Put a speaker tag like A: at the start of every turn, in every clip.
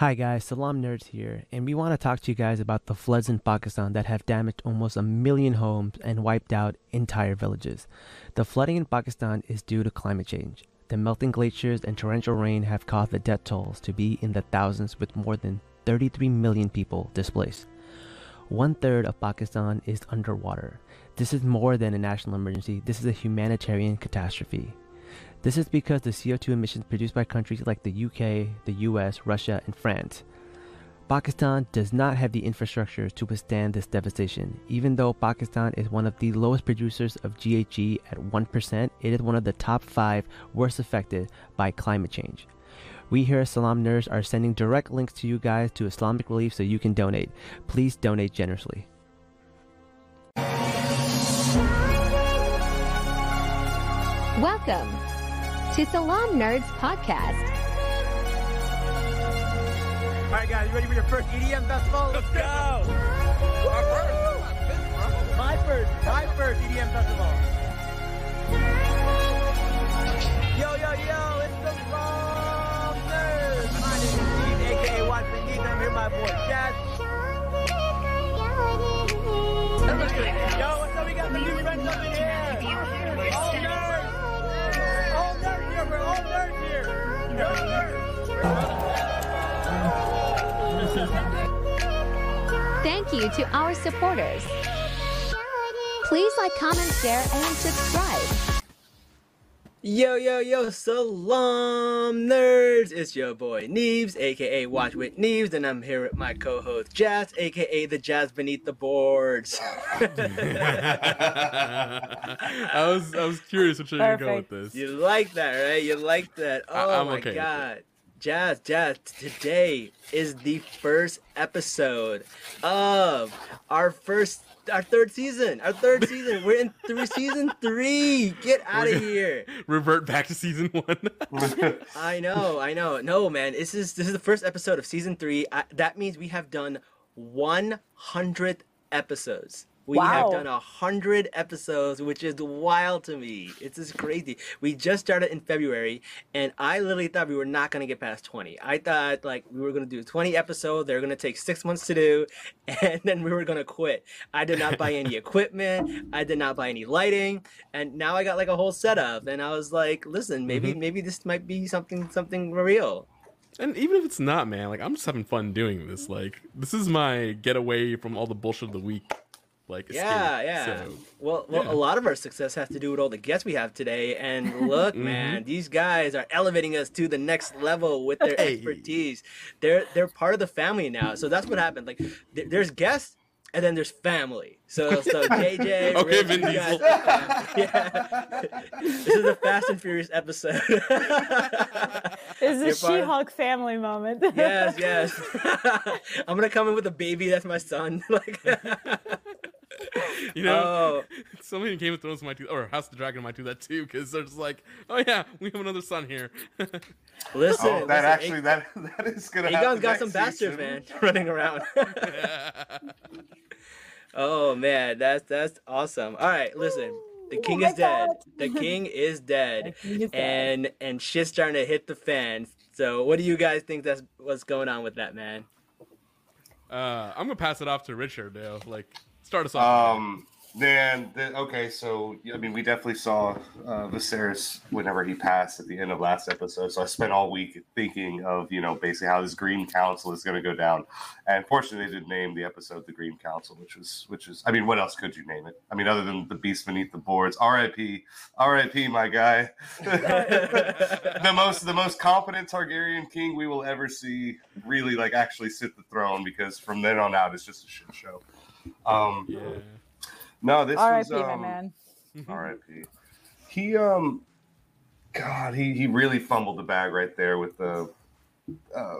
A: Hi guys, Salaam Nerds here, and we want to talk to you guys about the floods in Pakistan that have damaged almost a million homes and wiped out entire villages. The flooding in Pakistan is due to climate change. The melting glaciers and torrential rain have caused the death tolls to be in the thousands with more than 33 million people displaced. One third of Pakistan is underwater. This is more than a national emergency, this is a humanitarian catastrophe. This is because the CO2 emissions produced by countries like the UK, the US, Russia, and France. Pakistan does not have the infrastructure to withstand this devastation. Even though Pakistan is one of the lowest producers of GHG at 1%, it is one of the top 5 worst affected by climate change. We here at Salaam Nerds are sending direct links to you guys to Islamic Relief so you can donate. Please donate generously.
B: Welcome to Salaam Nerds Podcast.
C: All right, guys, you ready for your first EDM festival? Let's go! My first, my first EDM festival. Yo, yo, yo, it's the Salaam Nerds. My name is Steve, aka Watch Beneath. I'm here with my boy Jazz. Yo, what's up? We got some new friends up in here.
B: Thank you to our supporters. Please like, comment, share, and subscribe.
C: Yo, yo, yo, salam nerds! It's your boy Neves, aka Watch with Neves, and I'm here with my co host Jazz, aka the Jazz Beneath the Boards.
D: I was I was curious what you're gonna go with this.
C: you like that, right? You like that. Oh
D: I'm
C: my
D: okay
C: god. Jazz, Jazz, today is the first episode of our first, our third season. Our third season. We're in through season three. Get out of here.
D: Revert back to season one.
C: I know, I know. No, man, this is this is the first episode of season three. I, that means we have done 100 episodes. We have
E: Wow.
C: done 100 episodes, which is wild to me. It's just crazy. We just started in February, and I literally thought we were not going to get past 20. I thought, like, we were going to do 20 episodes. They're going to take six months to do, and then we were going to quit. I did not buy any equipment. I did not buy any lighting, and now I got, like, a whole setup. And I was like, listen, maybe mm-hmm. maybe this might be something something real.
D: and even if it's not, man, like I'm just having fun doing this. Like this is my getaway from all the bullshit of the week. Like escape.
C: Yeah, yeah.
D: So,
C: well, well,
D: yeah.
C: a lot of our success has to do with all the guests we have today. And look,
D: Mm-hmm.
C: man, these guys are elevating us to the next level with their
D: Hey.
C: expertise. They're they're part of the family now. So that's what happened. Like, th- there's guests. And then there's family. So, so JJ,
D: Okay,
C: Rich,
D: Vin
C: guys-
D: Diesel.
C: yeah. this is a Fast and Furious episode.
E: This is a She-Hulk family moment.
C: yes, yes. I'm gonna come in with a baby. That's my son. like,
D: you know,
C: oh,
D: so many Game of Thrones might do, or House of the Dragon might do that too, because they're just like, oh yeah, we have another son here.
C: listen.
F: Oh, that
C: listen,
F: actually that that is gonna.
C: Aegon's
F: happen
C: got some
F: next
C: bastards,
F: season.
C: man, running around. oh man, that's that's awesome. All right, listen. The
E: Oh
C: king
E: my
C: is dead. The king is dead.
E: The king is dead.
C: and and shit's starting to hit the fan. So, what do you guys think that's what's going on with that, man?
D: uh, I'm gonna pass it off to Richard though. Like, start us off.
F: Um, then the, okay, so I mean, we definitely saw uh, Viserys whenever he passed at the end of last episode. So I spent all week thinking of you know basically how this Green Council is going to go down. And fortunately, they did name the episode the Green Council, which was which is I mean, what else could you name it? I mean, other than the Beast Beneath the Boards. R.I.P. R.I.P. My guy. the most the most competent Targaryen king we will ever see really like actually sit the throne because from then on out it's just a shit show. Um,
D: yeah.
F: no, this
E: R.I.P.
F: was
E: my
F: um,
E: man.
F: R.I.P. He um, God, he he really fumbled the bag right there with the uh,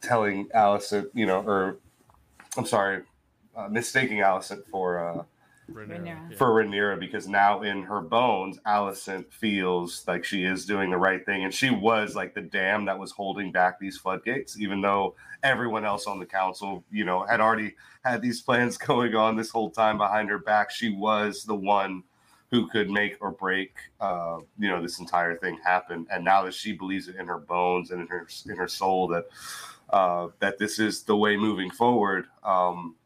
F: telling Alicent, you know, or I'm sorry, uh, mistaking Alicent for uh,
D: Rhaenyra,
E: Rhaenyra.
F: for Rhaenyra because now in her bones, Alicent feels like she is doing the right thing, and she was like the dam that was holding back these floodgates, even though everyone else on the council, you know, had already had these plans going on this whole time behind her back. She was the one who could make or break, uh, you know, this entire thing happen. And now that she believes it in her bones and in her in her soul that uh, that this is the way moving forward. Um,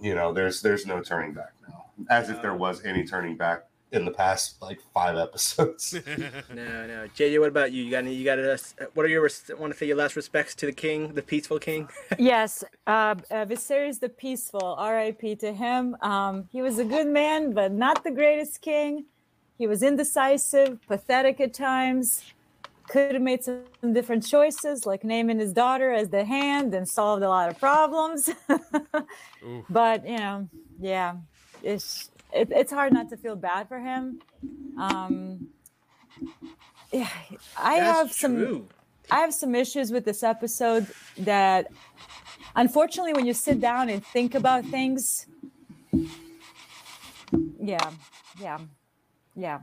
F: you know, there's there's no turning back now, as if there was any turning back in the past like five episodes.
C: No, no. JJ, what about you? You got any? You got a, What are your? Want to say your last respects to the king, the peaceful king?
E: yes, uh, uh, Viserys the Peaceful, R.I.P. to him. Um, he was a good man, but not the greatest king. He was indecisive, pathetic at times. Could have made some different choices, like naming his daughter as the hand, and solved a lot of problems. but you know, yeah, it's it, it's hard not to feel bad for him. Um, yeah, I
C: That's
E: have some.
C: true.
E: I have some issues with this episode that unfortunately when you sit down and think about things yeah yeah yeah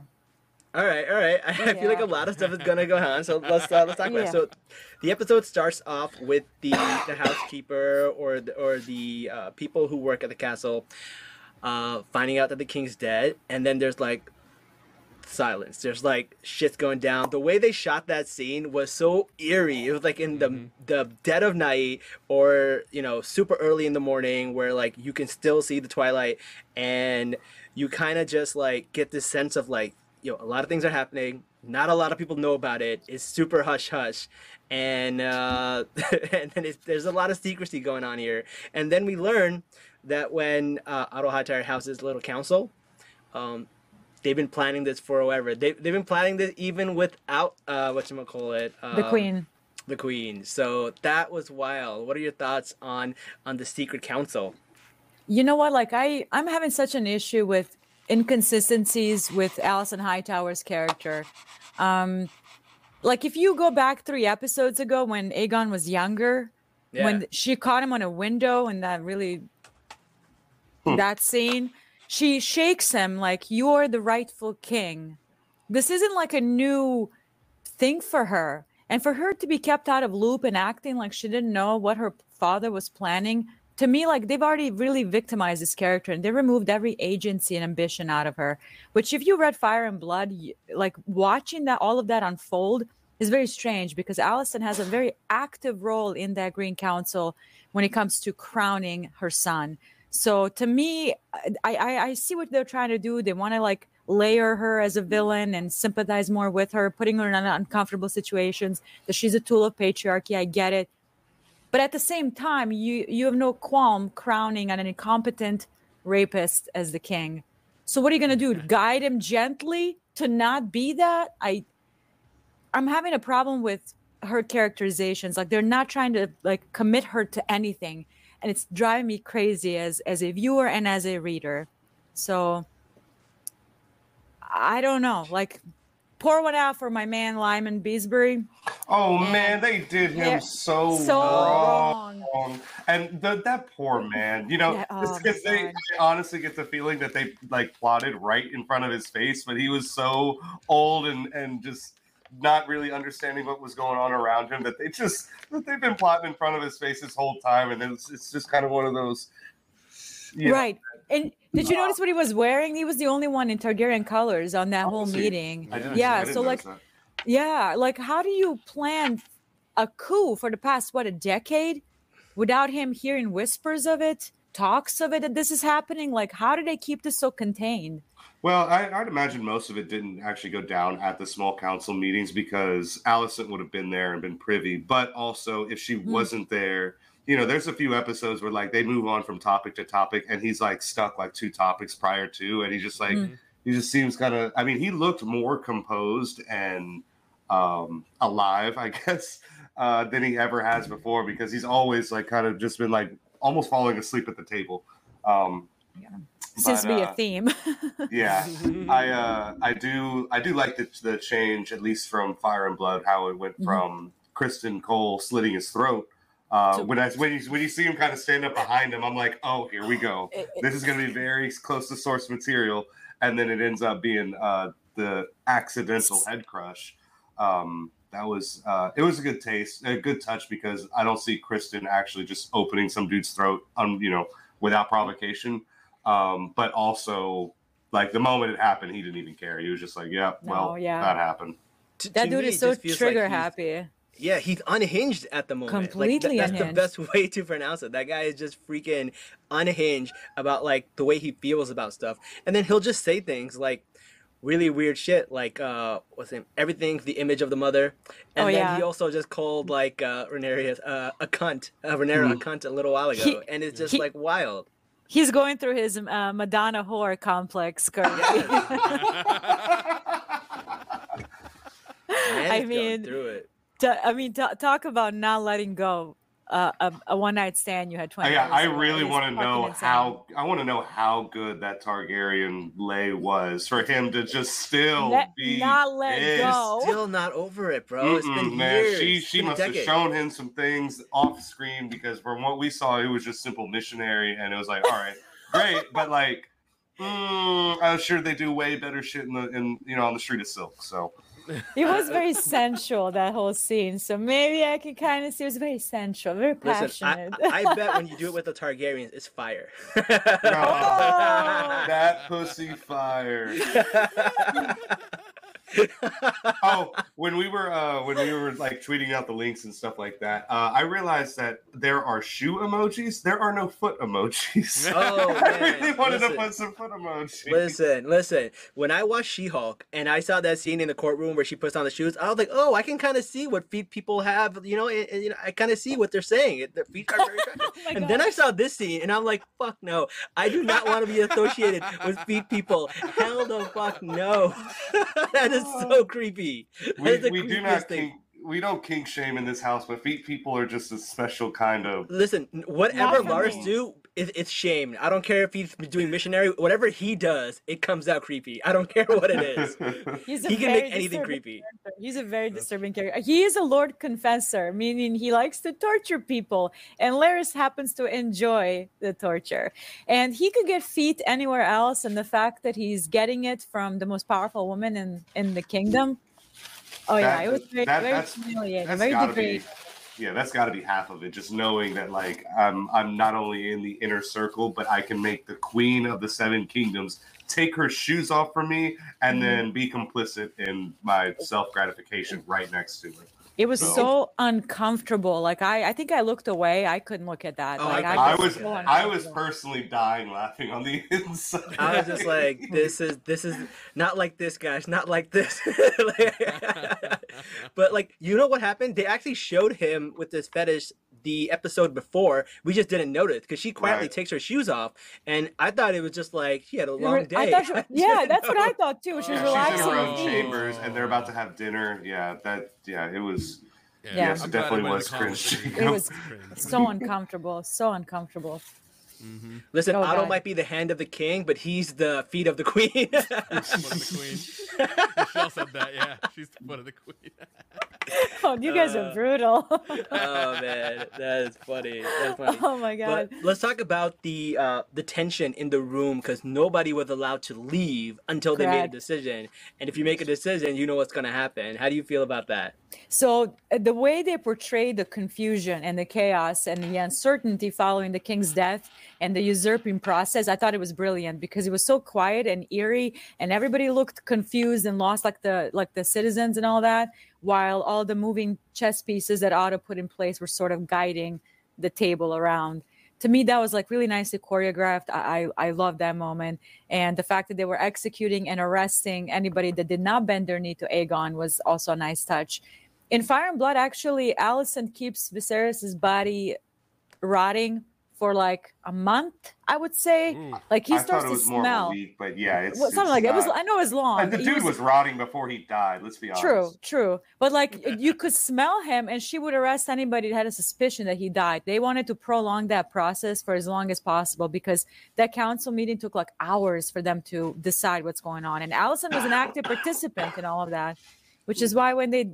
C: All right, all right. I, I feel like a lot of stuff is gonna go on, so let's uh, let's talk about it. So, the episode starts off with the the housekeeper or the, or the uh, people who work at the castle uh, finding out that the king's dead, and then there's like silence. There's like shit's going down. The way they shot that scene was so eerie. It was like in the the dead of night or you know super early in the morning where like you can still see the twilight and you kind of just like get this sense of like know a lot of things are happening. Not a lot of people know about it. It's super hush hush. And uh, and then it's, there's a lot of secrecy going on here. And then we learn that when uh, Otto Hightower his little council, um, they've been planning this for forever. They they've been planning this even without uh what you call it um,
E: the queen
C: the queen. So that was wild. What are your thoughts on on the secret council?
E: you know what like i i'm having such an issue with inconsistencies with Alicent Hightower's character. Um, like if you go back three episodes ago when Aegon was younger,
C: Yeah.
E: when she caught him on a window and that really that scene, she shakes him like you're the rightful king. This isn't like a new thing for her. And for her to be kept out of loop and acting like she didn't know what her father was planning, to me, like they've already really victimized this character and they removed every agency and ambition out of her. Which, if you read Fire and Blood, y- like watching that all of that unfold is very strange because Alicent has a very active role in that Green Council when it comes to crowning her son. So to me, I, I, I see what they're trying to do. They want to like layer her as a villain and sympathize more with her, putting her in uncomfortable situations. That she's a tool of patriarchy. I get it, but at the same time, you you have no qualm crowning an incompetent rapist as the king. So what are you gonna do? Guide him gently to not be that? I I'm having a problem with her characterizations. Like they're not trying to like commit her to anything, and it's driving me crazy as as a viewer and as a reader. So I don't know. Like pour one out for my man Lyman Beesbury.
F: Oh
E: Yeah.
F: man, they did him so,
E: so
F: wrong.
E: wrong.
F: And the, that poor man, you know,
E: Yeah, oh
F: they, I honestly get the feeling that they like plotted right in front of his face, but he was so old and and just not really understanding what was going on around him that they just that they've been plotting in front of his face this whole time, and it's it's just kind of one of those. you know,
E: Right. And did you notice what he was wearing? He was the only one in Targaryen colors on that whole meeting. Yeah, so, like,
F: that.
E: Yeah, like how do you plan a coup for the past what a decade without him hearing whispers of it, talks of it that this is happening? Like how do they keep this so contained?
F: Well, I, I'd imagine most of it didn't actually go down at the small council meetings because Alicent would have been there and been privy. But also, if she hmm. wasn't there, you know, there's a few episodes where like they move on from topic to topic, and he's like stuck like two topics prior to, and he just like
E: Mm.
F: he just seems kind of. I mean, he looked more composed and um alive, I guess, uh, than he ever has before because he's always like kind of just been like almost falling asleep at the table. Um,
E: Seems to be
F: uh,
E: a theme.
F: yeah, I uh, I do I do like the the change at least from Fire and Blood how it went
E: Mhm.
F: from Criston Cole slitting his throat. Uh,
E: So-
F: when I when you when you see him kind of stand up behind him, I'm like, oh, here we go.
E: It- it-
F: This is going to be very close to source material, and then it ends up being uh, the accidental head crush. Um, that was uh, it was a good taste, a good touch because I don't see Criston actually just opening some dude's throat, um, you know, without provocation. Um, but also, like the moment it happened, he didn't even care. He was just like, "Yeah, well,
E: No, yeah.
F: that happened."
C: To-
E: that
C: to
E: dude
C: me,
E: is so
C: just feels like
E: trigger
C: he's-
E: happy.
C: Yeah, he's unhinged at the moment. Like,
E: Completely
C: that's
E: unhinged.
C: the best way to pronounce it. That guy is just freaking unhinged about like the way he feels about stuff, and then he'll just say things like really weird shit, like uh, what's it? Everything's the image of the mother, and
E: Oh,
C: then
E: yeah.
C: he also just called like uh, Rhaenyra uh, a cunt, uh, Rhaenyra a cunt a little while ago,
E: He-
C: and it's just
E: he-
C: like wild.
E: He's going through his uh, Madonna whore complex currently.
C: Man
E: I mean,
C: through it.
E: Ta- I mean, ta- talk about not letting go. Uh, a, a one night stand you had twenty.
F: I, I really want to know
E: insane.
F: how. I want to know how good that Targaryen lay was for him to just still
E: Let-
F: be
E: not let
F: pissed.
E: go.
C: Still not over it, bro. It's been
F: Mm-mm, man,
C: years.
F: she
C: It's
F: she
C: been a
F: must have shown him some things off screen because from what we saw, it was just simple missionary, and it was like, all right, great, but like, mm, I'm sure they do way better shit in the in you know on the street of silk. So
E: It was very sensual that whole scene. So maybe I can kind of see it was very sensual, very
C: Listen, I,
E: passionate.
C: I I bet when you do it with the Targaryens, it's fire.
E: Oh.
F: that pussy fire. oh, when we were uh when we were like tweeting out the links and stuff like that, uh, I realized that there are shoe emojis. There are no foot emojis.
C: Oh,
F: I really wanted
C: listen.
F: to put some foot emojis.
C: listen, listen. When I watched She-Hulk and I saw that scene in the courtroom where she puts on the shoes, I was like, "Oh, I can kind of see what feet people have." You know, and, and, you know, I kind of see what they're saying. Their feet are very attractive.
E: Oh my
C: and then I saw this scene, and I'm like, "Fuck no! I do not want to be associated with feet people. Hell the fuck no! that is so creepy.
F: We, we do not
C: thing.
F: kink, we don't kink shame in this house, but feet people are just a special kind of.
C: Listen, whatever
E: Larys
C: do, it, it's shame. I don't care if he's doing missionary. Whatever he does, it comes out creepy. I don't care what it is.
E: He's
C: he can make anything creepy.
E: character. He's a very disturbing character. He is a Lord Confessor, meaning he likes to torture people, and Larys happens to enjoy the torture. And he could get feet anywhere else, and the fact that he's getting it from the most powerful woman in in the kingdom. Oh yeah, it was very,
F: that-
E: very
F: that's-
E: humiliating,
F: That's
E: very
F: gotta be,
E: degrading.
F: Yeah, that's got to be half of it. Just knowing that, like, I'm I'm not only in the inner circle, but I can make the queen of the seven kingdoms take her shoes off for me, and
E: Mm-hmm.
F: then be complicit in my self gratification right next to her.
E: It was
F: So-
E: so uncomfortable. Like I, I think I looked away. I couldn't look at that.
C: Oh,
E: like
C: I-
F: I
E: was,
F: was
E: so
F: I was personally dying laughing on the inside.
C: I was just like, this is this is not like this, guys, not like this. Like- but like, you know what happened? They actually showed him with this fetish the episode before. We just didn't notice because she quietly
F: Right.
C: takes her shoes off, and I thought it was just like she had a
E: You
C: long
E: were-
C: day.
E: I thought you-
C: I
E: yeah,
C: didn't
E: that's what I thought too. She was
F: Yeah, she's in her
E: her
F: own chambers, and they're about to have dinner. Yeah, that yeah, it was.
E: Yeah.
F: Yes,
D: I'm
F: it definitely
D: I went in
F: was
D: the
F: cringe.
E: It
D: was
E: was so uncomfortable, so uncomfortable.
D: Mhm.
C: Listen,
E: Oh,
C: Otto
E: God.
C: might be the hand of the king, but he's the feet of the queen.
D: Foot of the queen. Michelle said that. Yeah, she's the foot of the queen.
E: Oh, you guys are
C: Uh,
E: brutal.
C: oh man, that is funny. That's funny.
E: oh my god.
C: But let's talk about the uh, the tension in the room because nobody was allowed to leave until they made a decision. And if you make a decision, you know what's gonna happen. How do you feel about that?
E: So uh, the way they portrayed the confusion and the chaos and the uncertainty following the king's death and the usurping process, I thought it was brilliant because it was so quiet and eerie, and everybody looked confused and lost, like the like the citizens and all that, while all the moving chess pieces that Otto put in place were sort of guiding the table around. To me, that was like really nicely choreographed. I I, I love that moment, and the fact that they were executing and arresting anybody that did not bend their knee to Aegon was also a nice touch in Fire and Blood, actually, Alicent keeps Viserys's body rotting for like a month. I would say,
D: Ooh.
E: like he
F: I
E: starts
F: it
E: to
F: was
E: smell.
F: week, but yeah, it's
E: Well, something
F: it's
E: like that. It was. I know it's long.
F: And the
E: He
F: dude was, rotting before he died. Let's be honest.
E: True, true. But like you could smell him, and she would arrest anybody that had a suspicion that he died. They wanted to prolong that process for as long as possible because that council meeting took like hours for them to decide what's going on. And Alicent was an active participant in all of that, which is why when they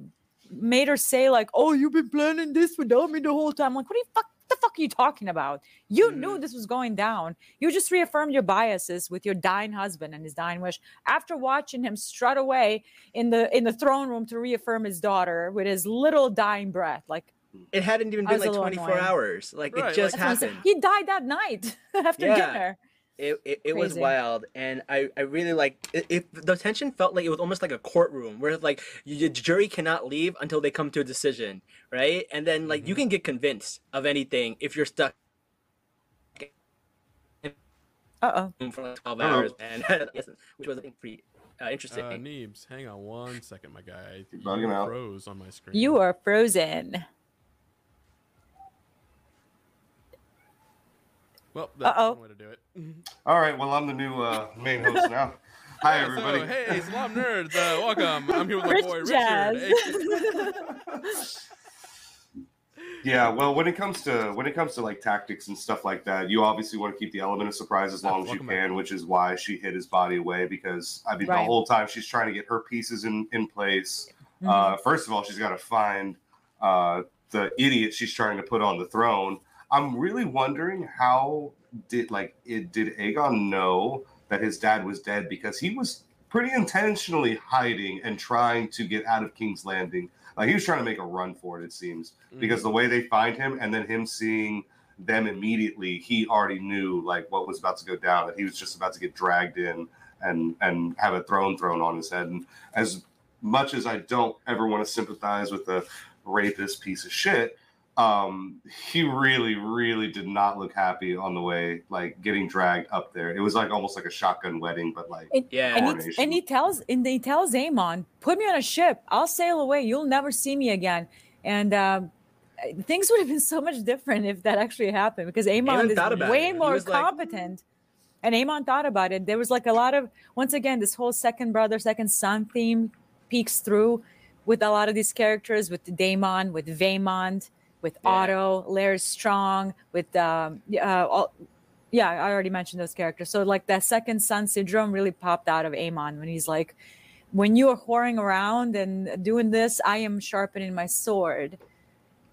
E: made her say like, "Oh, you've been planning this without me the whole time," I'm like, "What do you fuck?" The fuck are you talking about? You knew mm. this was going down. You just reaffirmed your biases with your dying husband and his dying wish after watching him strut away in the in the throne room to reaffirm his daughter with his little dying breath. Like
C: It hadn't even been like 24
E: annoying.
C: hours. Like
D: Right,
C: it just
D: like-
E: that's what I'm saying.
C: happened.
E: he died that night after
C: Yeah.
E: dinner.
C: It, it, it was wild, and I, I really like it, it. The tension felt like it was almost like a courtroom where like you, the jury cannot leave until they come to a decision, right? And then like you can get convinced of anything if you're stuck
E: Uh oh.
C: for like 12
F: Uh-oh.
C: hours, man. Which was I think pretty uh, interesting.
D: Uh, Neebs, hang on one second, my guy.
F: You're bugging out.
D: Froze on my screen.
E: You are frozen.
D: Well, that's
E: Uh-oh.
D: one way to do it.
F: All right, well, I'm the new uh, main host now. Hi,
D: Yeah,
F: everybody.
D: So, hey, Salaam Nerds, uh, welcome. I'm here with my
E: Rich
D: boy Richard.
E: Jazz.
F: Yeah, well, when it comes to when it comes to like tactics and stuff like that, you obviously want to keep the element of surprise as
D: Oh,
F: long as you
D: welcome back.
F: can, which is why she hid his body away. Because I mean, the whole time she's trying to get her pieces in in place.
E: Mm-hmm.
F: Uh, first of all, she's got to find uh, the idiot she's trying to put on the throne. I'm really wondering how did like it did Aegon know that his dad was dead because he was pretty intentionally hiding and trying to get out of King's Landing. Like he was trying to make a run for it, it seems, mm-hmm. because the way they find him and then him seeing them immediately, he already knew like what was about to go down. That he was just about to get dragged in and and have a throne thrown on his head. And as much as I don't ever want to sympathize with the rapist piece of shit, um, he really, really did not look happy on the way, like getting dragged up there. It was like almost like a shotgun wedding, but like
C: yeah,
E: And he, and he tells and he tells Aemond, "Put me on a ship. I'll sail away. You'll never see me again." And um, things would have been so much different if that actually happened because Aemond
C: Aemond
E: is way
C: it.
E: More
C: was like-
E: competent. and Aemond thought about it. There was like a lot of once again this whole second brother, second son theme peeks through with a lot of these characters, with Daemon, with Vaemond, with
C: Yeah.
E: Otto, Larys Strong, with um, yeah, all, yeah, I already mentioned those characters. So like that second son syndrome really popped out of Aemond when he's like, when you are whoring around and doing this, I am sharpening my sword.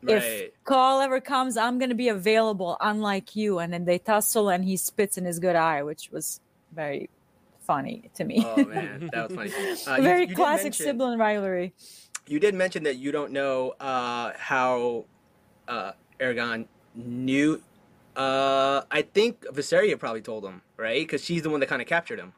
C: right.
E: If call ever comes, I'm gonna be available, unlike you. And then they tussle and he spits in his good eye, which was very funny to me.
C: oh man, that was funny. Uh,
E: very
C: you did
E: classic
C: mention-
E: sibling rivalry.
C: You did mention that you don't know uh, how uh, Aegon knew. Uh, I think Mysaria probably told him, right? Because she's the one that kind of captured him.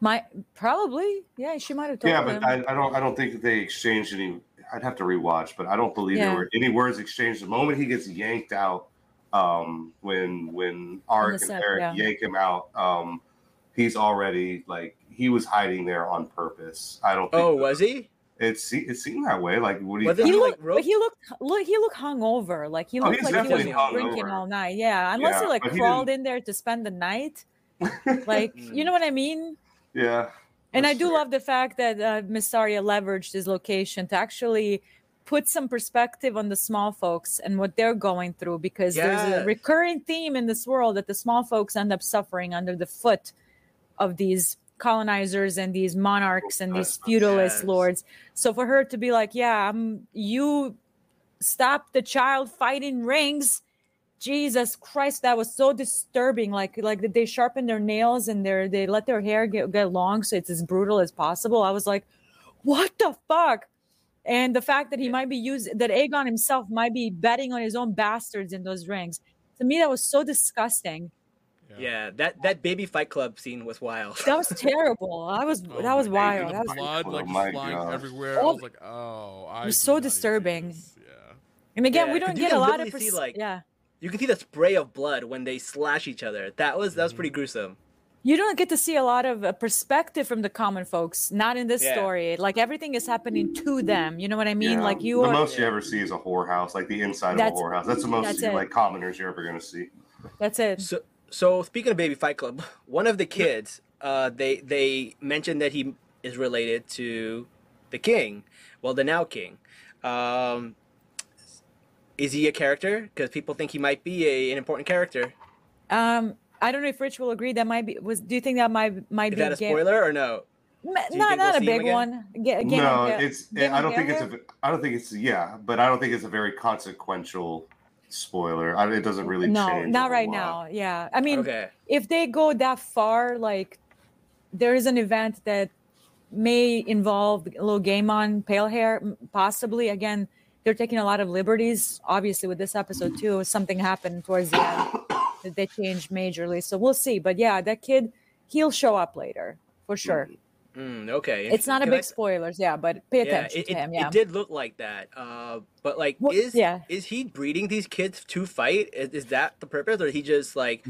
E: My probably, yeah, she might have told
F: yeah,
E: him.
F: but I, I don't I don't think that they exchanged any. I'd have to rewatch, but I don't believe
E: Yeah.
F: there were any words exchanged. The moment he gets yanked out, um, when when Art and
E: set,
F: Eric
E: yeah.
F: yank him out, um, he's already like he was hiding there on purpose. I don't. Think
C: Oh, was he?
F: It se- it seemed that way. Like what do you?
C: Well, then
E: he
C: he,
E: looked,
C: like, wrote-
E: but he looked, look, he looked hungover. Like he
F: Oh,
E: looked
F: he's
E: like he was drinking
F: hungover.
E: all night. Yeah, unless he like
F: but he
E: crawled in there to spend the night. Like you know what I mean?
F: yeah.
E: And I do
F: fair.
E: love the fact that uh, Mysaria leveraged his location to actually put some perspective on the small folks and what they're going through because there's a recurring theme in this world that the small folks end up suffering under the foot of these colonizers and these monarchs and these
F: Yes.
E: feudalist lords. So for her to be like, yeah, I'm, you stop the child fighting rings. Jesus Christ, that was so disturbing. Like, like they sharpen their nails and they they let their hair get, get long, so it's as brutal as possible. I was like, what the fuck? And the fact that he might be using that Aegon himself might be betting on his own bastards in those rings. To me, that was so disgusting.
C: Yeah, that that baby Fight Club scene was wild.
E: That was terrible. I was
D: Oh
E: that was wild.
D: God,
E: That
D: the
E: was,
D: blood
F: Oh
D: like
F: my
D: just flying
F: gosh.
D: everywhere. I
E: Oh,
D: was like, oh, I
E: was so
D: not need to do
E: disturbing.
D: Yeah.
E: and again,
C: Yeah,
E: we
C: 'cause
E: don't get a lot of pers-
C: see, like-
E: yeah.
C: You can see the spray of blood when they slash each other. That was that was
F: Mm-hmm.
C: pretty gruesome.
E: you don't get to see a lot of uh, perspective from the common folks not in this
C: Yeah.
E: story like everything is happening to them you know what i mean
F: Yeah.
E: like you
F: the
E: are
F: most you ever see is a whorehouse, like the inside of a whorehouse. That's the most
E: that's
F: you, like commoners you're ever gonna see.
E: that's it
C: So so speaking of baby Fight Club, one of the kids, uh, they they mentioned that he is related to the king. Well, the now king. Um, is he a character? Because people think he might be a, an important character.
E: um i don't know if rich will agree that might be was do you think that might might
C: Is
E: be
C: that a
E: game-
C: spoiler or no?
E: Ma- not not
C: we'll
E: a big one Ga- game
F: no,
E: of
F: it's.
E: Game
F: I don't think it's a. I don't think it's. Yeah, but I don't think it's a very consequential spoiler. I, it doesn't really
E: no
F: change. a
E: not right
F: lot.
E: now yeah i mean
C: Okay.
E: if they go that far like there is an event that may involve a little game on pale hair possibly again they're taking a lot of liberties obviously with this episode too something happened towards the end that they changed majorly. So we'll see. But yeah, that kid, he'll show up later for sure. Mm-hmm.
C: Mm, okay.
E: It's not a big
C: I-
E: spoilers, yeah, but pay
C: Yeah,
E: attention
C: it,
E: to
C: it,
E: him. Yeah.
C: it did look like that. Uh, but like,
E: Well,
C: is
E: yeah.
C: is he breeding these kids to fight? Is, is that the purpose, or he just like?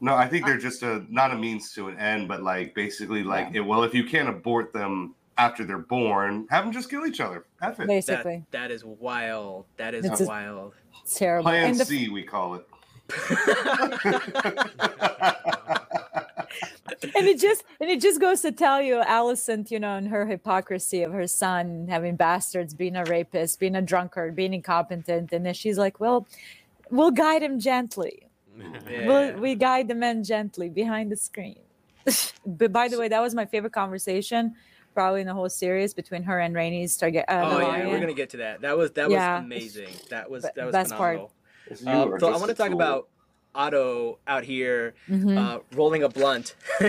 F: No, I think they're just a not a means to an end, but like basically like it, well, if you can't abort them after they're born, have them just kill each other. F it.
C: That,
E: Basically,
C: that is wild. That is
E: It's a-
C: wild.
E: it's terrible.
F: Plan
E: and the
F: C, we call it.
E: and it just and it just goes to tell you Alicent, you know, and her hypocrisy of her son having bastards, being a rapist, being a drunkard, being incompetent, and then she's like, "Well, we'll guide him gently.
C: Yeah.
E: We'll, we guide the men gently behind the screen." but by the way, that was my favorite conversation, probably in the whole series between her and Rhaenys target. Uh,
C: oh yeah,
E: Lion.
C: we're gonna get to that. That was that was amazing. That was that was
E: best part.
C: phenomenal.
F: You
C: Uh,
F: are
C: so I want to talk about Otto out here
E: Mhm.
C: uh, rolling a blunt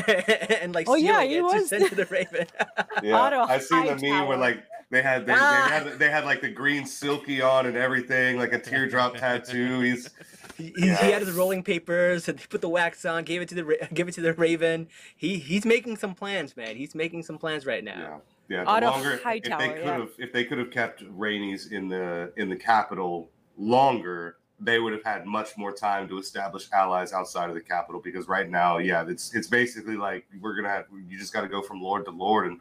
C: and like
E: Oh, yeah,
C: sealing
E: he
C: it to
E: was.
C: send to the Raven.
F: Yeah,
E: Otto
F: I seen the meme
E: Hightower.
F: where like they had they,
C: Ah.
F: they had they had like the green silky on and everything, like a teardrop tattoo. He's
C: he, he, he had his rolling papers and he put the wax on, gave it to the Ra- gave it to the Raven. He he's making some plans, man. He's making some plans right now.
F: yeah, yeah. The
E: Otto
F: longer if
E: Hightower,
F: they could
E: yeah.
F: have if they could have kept Rhaenys in the in the capital longer, they would have had much more time to establish allies outside of the capital. Because right now, yeah, it's it's basically like we're gonna have you just got to go from lord to lord and.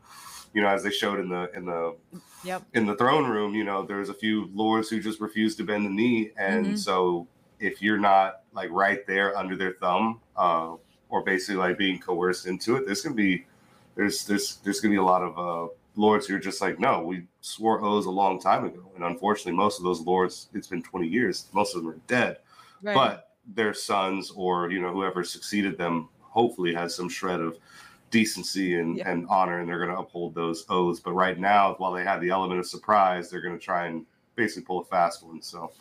F: You know, as they showed in the in the
E: Yep.
F: in the throne room, you know, there's a few lords who just refuse to bend the knee, and
E: Mhm.
F: so if you're not like right there under their thumb, uh, or basically like being coerced into it, there's gonna be there's there's there's gonna be a lot of uh, lords who are just like, no, we swore oaths a long time ago, and unfortunately, most of those lords, it's been 20 years, most of them are dead,
E: Right.
F: but their sons or you know whoever succeeded them hopefully has some shred of decency and,
E: Yeah.
F: and honor and they're going to uphold those oaths but right now while they have the element of surprise they're going to try and basically pull a fast one so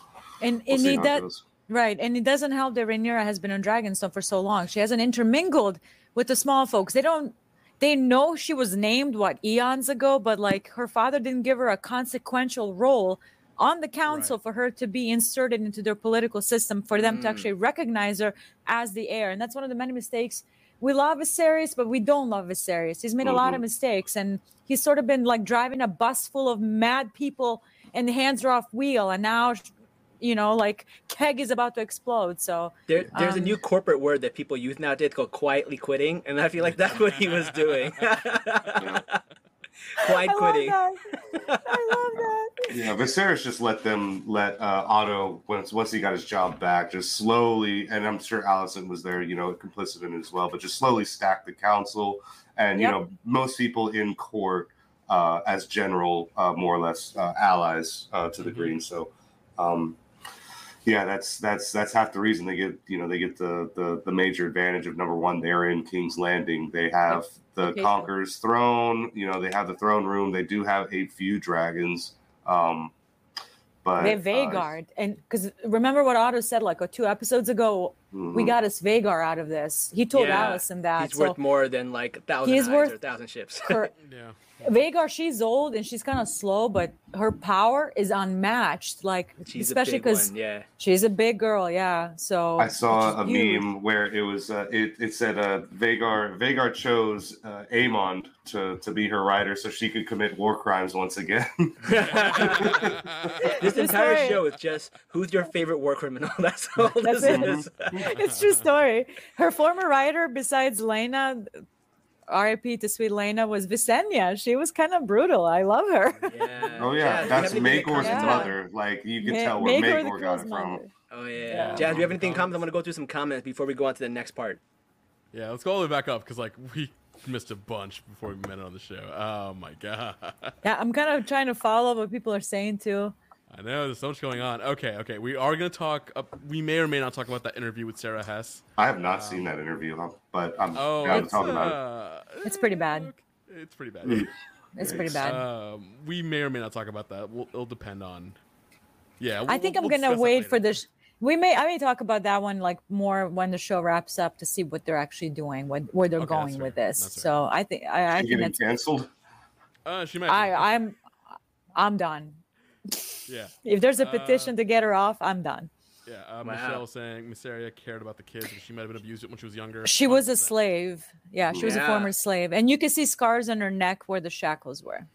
E: and
F: we'll
E: and that. Right, and it doesn't help that Rhaenyra has been on Dragonstone for so long. She hasn't intermingled with the small folks. They don't. They know she was named what eons ago, but like her father didn't give her a consequential role on the council
D: Right.
E: for her to be inserted into their political system for them to
C: Mm.
E: actually recognize her as the heir. And that's one of the many mistakes. We love Viserys, but we don't love Viserys. He's made a lot of
F: Mhm.
E: mistakes, and he's sort of been like driving a bus full of mad people, and the hands are off wheel. And now, you know, like keg is about to explode. So
C: There, there's a
E: Um,
C: new corporate word that people use nowadays called quietly quitting, and I feel like that's what he was doing. Quiet
E: I
C: quitting.
E: love that. I love that.
F: yeah Viserys just let them let uh, Otto once once he got his job back just slowly and I'm sure Alicent was there you know complicit in it as well but just slowly stack the council and
E: Yep.
F: you know most people in court uh, as general uh, more or less uh, allies uh, to the
D: Mhm.
F: Greens so um, yeah that's that's that's half the reason they get you know they get the the, the major advantage of number one they're in King's Landing they have the
E: Location.
F: Conqueror's throne you know they have the throne room they do have a few dragons um, but
E: They have
F: uh,
E: and because remember what Otto said like oh, two episodes ago, we
F: mhm.
E: got us Vhagar out of this. He told
C: Yeah,
E: Alicent that.
C: He's
E: so
C: worth more than like a thousand
E: He's worth-
C: or a thousand ships.
E: her,
D: Yeah.
E: Vhagar, she's old and she's kind of slow, but her power is unmatched. Like
C: She's
E: especially because
C: yeah.
E: she's a big girl. Yeah. So
F: I saw a
E: which huge.
F: meme where it was uh, it, it said uh, Vhagar Vhagar chose uh, Aemond to, to be her rider so she could commit war crimes once again.
C: this entire
E: story.
C: show is just who's your favorite war criminal. That's all
E: That's
C: this
E: it.
C: is.
E: it's true story. Her former rider, besides Laena, RIP to sweet Laena, was Visenya. She was kind of brutal. I love her.
C: Oh, yeah.
F: oh yeah,
C: Jazz,
F: that's
C: have anything in
E: Yeah.
F: mother. Like you can
E: Ma-
F: tell where
E: Maegor the
F: Maegor got it from.
E: mother.
C: Oh yeah.
E: Yeah.
C: Jazz, do you have anything in?
D: Comments?
C: I'm gonna go through some comments before we go on to the next part.
D: Yeah, let's go all the way back up because like we missed a bunch before we met on the show. Oh my god.
E: Yeah, I'm kind of trying to follow what people are saying too.
D: I know there's so much going on. Okay, okay, we are gonna talk. Uh, we may or may not talk about that interview with Sara Hess.
F: I have not seen that interview, but I'm
D: Oh,
F: down to
D: it's,
F: talk about it.
D: uh,
E: It's pretty bad.
D: It's pretty bad.
F: Mm.
E: It's pretty bad.
D: Um, we may or may not talk about that. We'll, it'll depend on. Yeah,
E: I think
D: we'll-
E: I'm
D: we'll
E: gonna wait for this. We may I may talk about that one like more when the show wraps up to see what they're actually doing, what where they're
D: Okay,
E: going with this.
D: That's fair.
E: So I think I, I
F: You
E: think
F: getting
E: that's
F: canceled?
D: Uh, she might. be.
E: I I'm I'm done.
D: Yeah.
E: If there's a
D: Uh,
E: petition to get her off, I'm done.
D: Yeah, uh,
C: Wow.
D: Michelle saying Mysaria cared about the kids and she might have been abused when she was younger.
E: She was a slave. Yeah, she was a former slave, and you can see scars on her neck where the shackles were.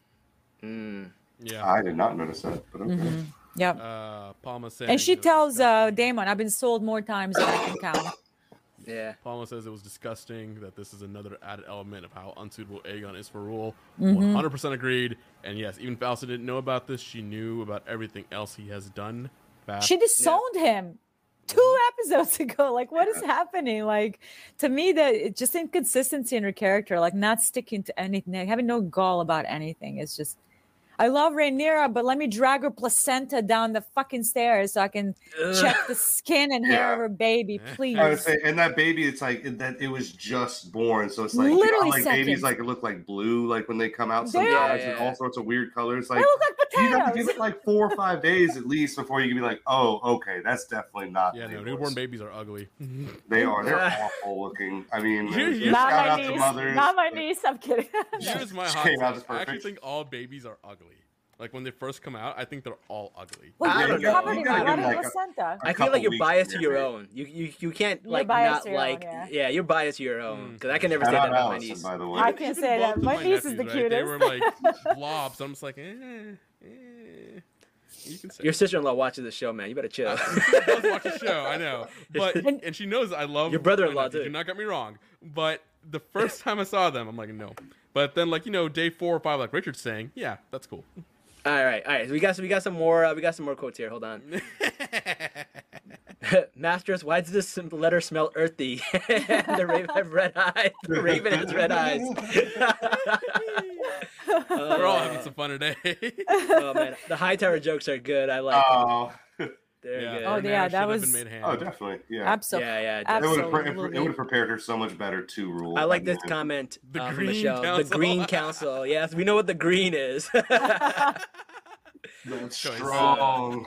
C: Mm.
D: Yeah.
F: I did not notice that. But okay.
E: hmm Yep.
D: Uh, Palma saying.
E: and she tells uh. Daemon, "I've been sold more times than I can count."
C: Yeah.
D: Palma says it was disgusting that this is another added element of how unsuitable Aegon is for rule.
E: Mhm.
D: 100% agreed. And yes, even if didn't know about this, she knew about everything else he has done. Bad.
E: She disowned him two episodes ago. Like, what is happening? Like, to me, that it's just inconsistency in her character, like not sticking to anything, like, having no gall about anything. It's just, I love Rhaenyra, but let me drag her placenta down the fucking stairs so I can check the skin and hair of her baby, please.
F: I would say, and that baby, it's like it- that. It was just born, so it's like you know,
E: Literally
F: like babies, like look like blue, like when they come out
E: They
F: sometimes,
C: are.
F: and all sorts of weird colors.
E: They
F: Like
E: look like
F: you have to
E: potatoes.
F: give it like four or five days at least before you can be like, oh, okay, that's definitely not.
D: Yeah, no, newborn babies are ugly.
F: They are. They're awful looking. I mean,
D: Here- here's-
E: Not
F: shout
E: my
F: out to
E: niece.
F: mothers.
E: Not my niece. I'm kidding.
D: Here's my hot
F: came out
D: take. I actually think all babies are ugly. Like when they first come out, I think they're all ugly.
E: Well,
C: I don't know.
E: covered
C: You
E: in
C: gotta
F: give like a-
E: placenta.
C: I feel like you're biased to your own. You you, you can't
E: You're
C: like not
E: to your own,
C: like
E: yeah.
C: you're biased to your own
D: Mm.
C: because I can never
F: Shout
C: say that about my niece.
F: by the way.
E: I can't
D: Even
E: say that.
D: of
E: My niece is
D: nephews,
E: the
D: right? They were
E: cutest.
D: like blobs. I'm just like, eh, eh. You can say
C: Your sister-in-law watches the show, man. You better chill.
D: she does watch the show, I know, but
E: And-
D: and she knows I love
C: Your brother-in-law,
D: my nephews,
C: too.
D: Do not get me wrong, but the first time I saw them, I'm like, no. But then, like you know, day four or five, like Richard's saying, yeah, that's cool.
C: All right, all right. We got we got some more. Uh, we got some more quotes here. Hold on. Masters, why does this letter smell earthy? the raven has red eyes. The raven has red eyes.
D: We're all having some fun today.
C: oh man, the high tower jokes are good. I like them.
F: Oh,
C: They're
D: yeah,
C: good.
E: Oh,
D: Rhaenyra
E: yeah, that was-
D: been made hand.
F: oh, definitely. Yeah.
E: Absolutely.
C: Yeah, yeah.
F: It would, have, it would have prepared her so much better to rule.
C: I like this
F: him.
C: comment
D: The
C: uh,
D: Green
C: Michelle. The
D: Council.
C: Green Council. Yes, we know what the green is. all
F: That's
D: Choice.
F: strong.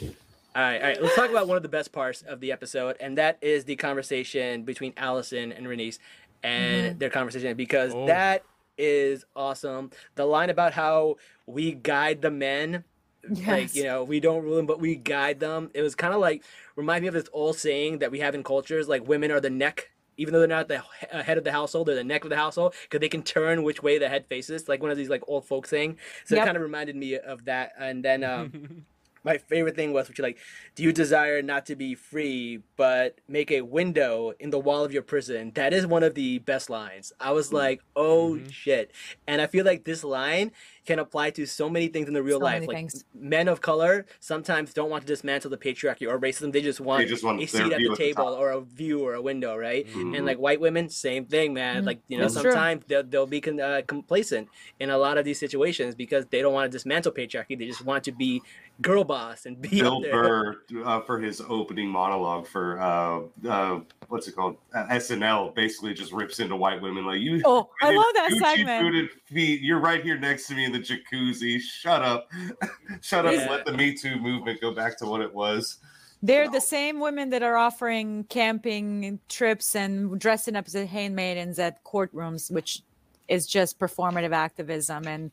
C: right, all right. Let's talk about one of the best parts of the episode, and that is the conversation between Alicent and Rhaenys, and their conversation because
D: Oh.
C: that is awesome. The line about how we guide the men. Like you know, we don't rule them, but we guide them. It was kind of like remind me of this old saying that we have in cultures, like women are the neck, even though they're not the uh, head of the household, they're the neck of the household because they can turn which way the head faces. Like one of these like old folk saying. So
E: Yep.
C: it kind of reminded me of that. And then um, my favorite thing was, which is like, do you desire not to be free, but make a window in the wall of your prison? That is one of the best lines. I was like, oh shit, and I feel like this line can apply to so many things in the real
E: So
C: life. Like
E: things.
C: men of color sometimes don't want to dismantle the patriarchy or racism. They just want,
F: They just want
C: a seat at
F: view
C: the
F: at the
C: table or a view or a window, right?
F: Mhm.
C: And like white women, same thing, man.
E: Mm,
C: Like you know,
E: that's
C: sometimes they'll, they'll be con- uh, complacent in a lot of these situations because they don't want to dismantle patriarchy. They just want to be girl boss and be
F: Bill
C: there.
F: Burr uh, for his opening monologue for uh, uh, what's it called uh, SNL basically just rips into white women like you.
E: Oh, I love that
F: Gucci
E: segment.
F: booted feet. You're right here next to me in the jacuzzi. Shut up, shut up.
C: Yeah.
F: Let the Me Too movement go back to what it was.
E: They're the same women that are offering camping trips and dressing up as handmaidens at courtrooms, which is just performative activism and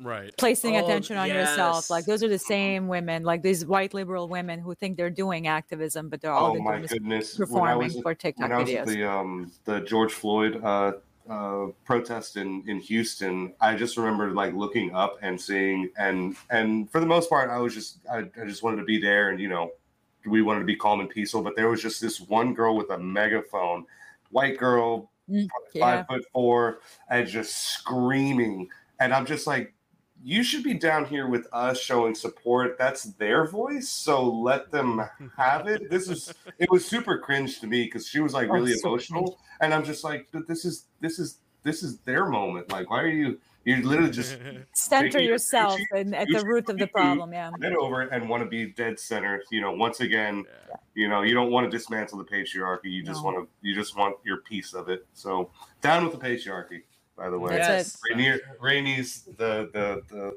D: Right.
E: placing
C: Oh,
E: attention on yourself. Like those are the same women, like these white liberal women who think they're doing activism, but they're all
F: Oh
E: they're
F: my
E: doing is
F: goodness! When I
E: performing
F: was
E: for TikTok
F: when I was at
E: videos.
F: the um the George Floyd uh, uh, protest in in Houston, I just remember like looking up and seeing and and for the most part, I was just I, I just wanted to be there and you know we wanted to be calm and peaceful, but there was just this one girl with a megaphone, white girl,
E: Mm,
F: five foot four, and just screaming, and I'm just like. You should be down here with us showing support. That's their voice, so let them have it. This is it was super cringe to me because she was like
E: Oh,
F: really
E: so
F: emotional, and I'm just like, but this is this is this is their moment. Like, why are you? You're literally just
E: Center
F: taking your
E: yourself and at the root of the problem. Yeah.
F: head over and want to be dead center. You know, once again,
D: Yeah.
F: you know, you don't want to dismantle the patriarchy. You just
E: No.
F: want to you just want your piece of it. So down with the patriarchy. By the way,
E: That's
C: Yes.
F: Rainier, Rhaenys the the the.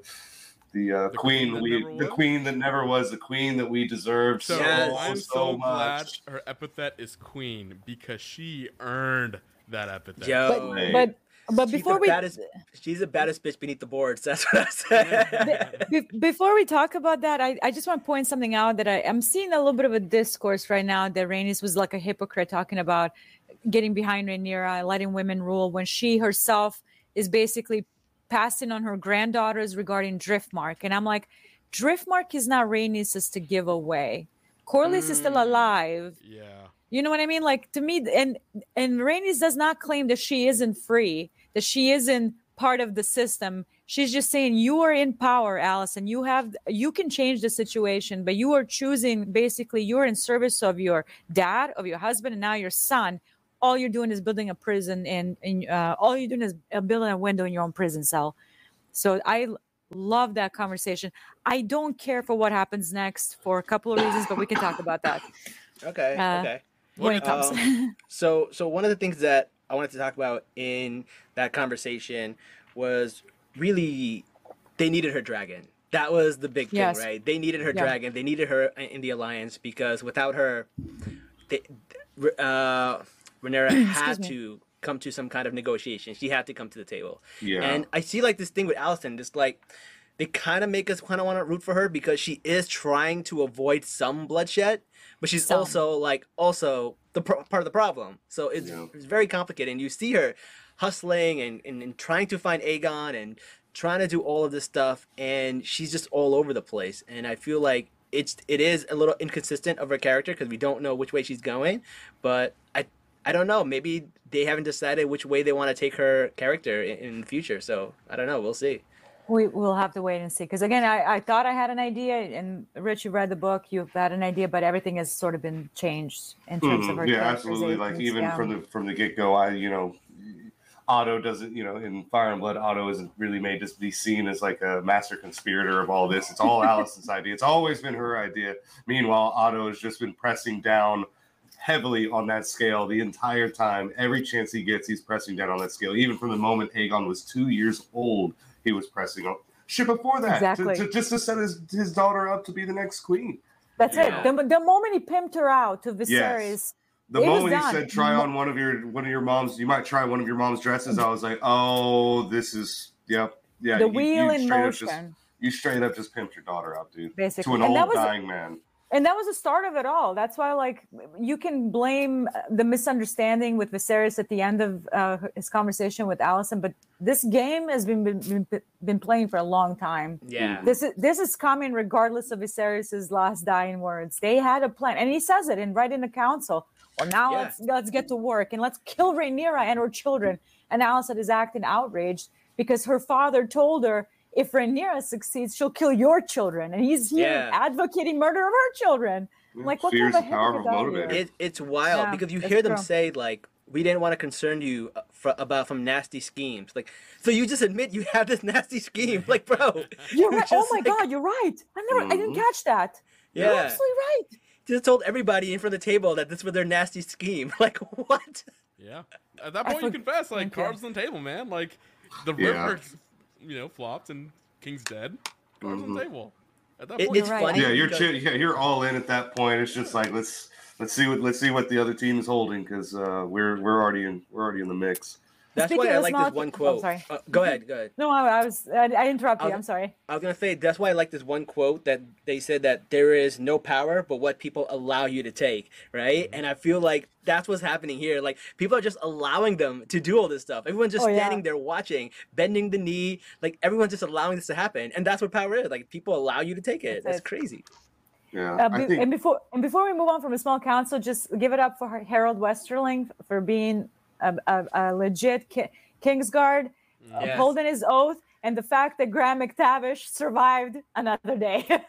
F: The, uh,
D: The
F: queen,
D: queen that
F: we
D: never
F: the
D: was?
F: queen that never was the queen that we deserved
D: So
F: so,
C: Yes.
D: I'm
F: so,
D: so, glad her epithet is queen because she earned that epithet.
C: Yo,
E: But
F: Hey.
E: but But
C: She's
E: before we
C: baddest, she's the baddest bitch beneath the boards. That's what I said.
E: Be- before we talk about that, I, I just want to point something out that I, I'm seeing a little bit of a discourse right now that Rhaenys was like a hypocrite talking about getting behind Rhaenyra, letting women rule when she herself is basically passing on her granddaughters regarding Driftmark. And I'm like, Driftmark is not Rhaenys' to give away. Corlys is still
C: Mm.
E: alive.
D: Yeah.
E: You know what I mean? Like to me, and and Rhaenys does not claim that she isn't free, that she isn't part of the system. She's just saying you are in power, Alicent. You have you can change the situation, but you are choosing basically you're in service of your dad, of your husband, and now your son. All you're doing is building a prison, and, and uh, all you're doing is uh, building a window in your own prison cell. So I love that conversation. I don't care for what happens next for a couple of reasons, but we can talk about that
C: okay.
E: Uh,
C: okay.
E: when it comes.
C: Um, So, so one of the things that I wanted to talk about in that conversation was really they needed her dragon. That was the big thing,
E: Yes.
C: right? They needed her
E: Yeah.
C: dragon. They needed her in the alliance because without her, they, uh, Rhaenyra had
E: me.
C: to come to some kind of negotiation. She had to come to the table.
F: Yeah.
C: And I see like this thing with Alicent, just like they kind of make us kind of want to root for her because she is trying to avoid some bloodshed, but she's
E: Some.
C: also like also the pro- part of the problem. So it's,
F: Yeah.
C: it's very complicated. And you see her hustling and, and, and trying to find Aegon and trying to do all of this stuff, and she's just all over the place. And I feel like it's it is a little inconsistent of her character because we don't know which way she's going. But I I don't know. Maybe they haven't decided which way they want to take her character in, in the future. So I don't know. We'll see.
E: We will have to wait and see. Because again, I, I thought I had an idea, and Rich, you read the book, you've had an idea, but everything has sort of been changed in terms of
F: Mhm.
E: her.
F: yeah, absolutely. Like even
E: yeah.
F: from the from the get go, I you know, Otto doesn't you know in Fire and Blood, Otto isn't really made to be seen as like a master conspirator of all this. It's all Alicent's idea. It's always been her idea. Meanwhile, Otto has just been pressing down heavily on that scale the entire time. Every chance he gets, he's pressing down on that scale. Even from the moment Aegon was two years old, he was pressing on. Shit, before that,
E: Exactly.
F: to- just to set his, his daughter up to be the next queen.
E: That's
C: Yeah.
E: it. The, the moment he pimped her out to Viserys,
F: The
E: It was
F: moment he said try on one of your one of your mom's, you might try one of your mom's dresses. I was like, oh, this is yep, yeah.
E: the
F: you-
E: wheel
F: you
E: in
F: straight up
E: motion,
F: just- you straight up just pimped your daughter out, dude.
E: basically.
F: To an
E: and
F: old
E: was
F: dying man.
E: And that was the start of it all. That's why, like, you can blame uh, the misunderstanding with Viserys at the end of uh, his conversation with Alicent, but this game has been been, been been playing for a long time.
C: Yeah.
E: This is this is coming regardless of Viserys's last dying words. They had a plan, and he says it in right in the council. Well, now
C: Yeah.
E: let's let's get to work and let's kill Rhaenyra and her children. And Alicent is acting outraged because her father told her if Rhaenyra succeeds, she'll kill your children, and he's here
C: Yeah.
E: advocating murder of her children.
F: Yeah,
E: Like, what
F: Fear's
E: kind of
F: a
E: a
F: powerful
E: hypocrite are you?
F: motivator.
C: It, it's wild
E: Yeah,
C: because you hear them
E: true.
C: say like we didn't want to concern you uh, fr about from nasty schemes like so you just admit you have this nasty scheme like bro
E: You're right. Oh my
C: like,
E: God, you're right. I never, I didn't
F: Mhm.
E: catch that. You're
C: yeah
E: absolutely right.
C: just told everybody in front of the table that this was their nasty scheme like what
D: Yeah. At that
E: I
D: point, you confess, like,
E: Thank you.
D: cards on the table, man. Like, the
F: Yeah.
D: River, you know, flopped and King's dead. Cards on
F: Mhm.
D: the table. At that
C: It-
D: point,
C: it's
E: right.
C: funny
F: Yeah, you're
C: because-
F: chi- yeah, you're all in at that point. It's just like let's let's see what let's see what the other team is holding because uh, we're we're already in we're already in the mix.
C: That's
E: Speaking
C: why I
E: of
C: like this one
E: oh,
C: quote
E: sorry.
C: Uh, go ahead go ahead
E: No, I, I was, I, I interrupted you.
C: I'll-
E: I'm sorry.
C: I was gonna say that's why I like this one quote that they said that there is no power but what people allow you to take, right? And I feel like that's what's happening here. Like people are just allowing them to do all this stuff. Everyone's just
E: Oh, yeah.
C: standing there watching, bending the knee. Like everyone's just allowing this to happen, and that's what power is. Like people allow you to take it.
E: That's
C: That's
E: it.
C: crazy.
F: Yeah,
E: Uh,
F: I
E: be-
F: think
E: and before and before we move on from a small council, just give it up for Harrold Westerling for being a, a, a legit ki- Kingsguard,
C: Mm. Yes.
E: upholding his oath, and the fact that Graham McTavish survived another day.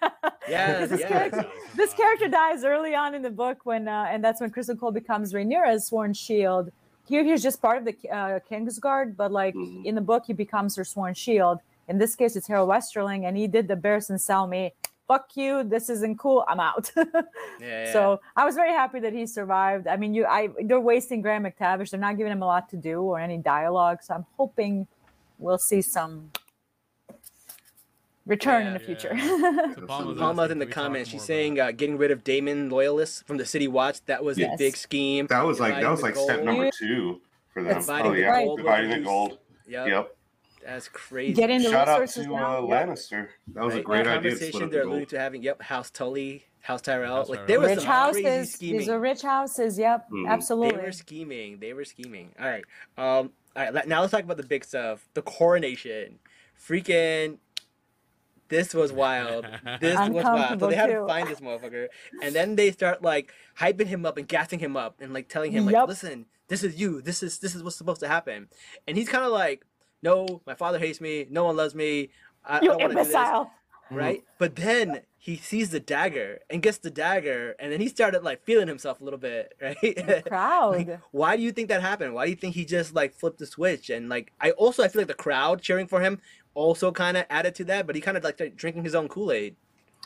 C: Yes,
E: this,
C: yes.
E: character, this character dies early on in the book when, uh, and that's when Criston Cole becomes Rhaenyra's sworn shield. Here, he's just part of the uh, Kingsguard, but like
F: Mhm.
E: in the book, he becomes her sworn shield. In this case, it's Harrold Westerling, and he did the Barristan Selmy. Fuck you! This isn't cool. I'm out.
C: Yeah, yeah.
E: So I was very happy that he survived. I mean, you, I they're wasting Graham McTavish. They're not giving him a lot to do or any dialogue. So I'm hoping we'll see some return in
C: Yeah,
E: the future.
D: So Palma's
C: Palma's in the
D: can we talk
C: comments. She's saying uh, getting rid of Daemon loyalists from the City Watch. That was
E: Yes.
C: a big scheme.
F: that was like that was
C: the
F: like step number two for them.
E: It's
F: Oh
C: Dividing the
F: yeah,
C: gold
F: dividing the gold.
C: Yep.
F: Yep.
C: That's crazy.
E: Getting the
F: Shout out to
E: now.
F: uh, Lannister. That was a great
C: The
F: idea.
C: conversation they're
F: the
C: alluding to having. Yep, House Tully, House Tyrell.
D: House
C: like
D: Tyrell.
C: there was
E: Rich
C: some
E: houses.
C: crazy scheming.
E: These are rich houses. Yep,
F: Mhm.
C: They were scheming. They were scheming. All right. Um. All right. Now let's talk about the big stuff. The coronation. Freaking. This was wild. This was wild. So they had to find this motherfucker, and then they start like hyping him up and gassing him up and like telling him like,
E: Yup.
C: "Listen, this is you. This is this is what's supposed to happen." And he's kind of like, "No, my father hates me. No one loves me. I, I
E: You
C: don't want to do this."
E: imbecile. Mm.
C: right? But then he sees the dagger and gets the dagger, and then he started like feeling himself a little bit, right?
E: Proud.
C: Like, why do you think that happened? Why do you think he just like flipped the switch? And like, I also I feel like the crowd cheering for him also kind of added to that, but he kind of like started drinking his own Kool Aid.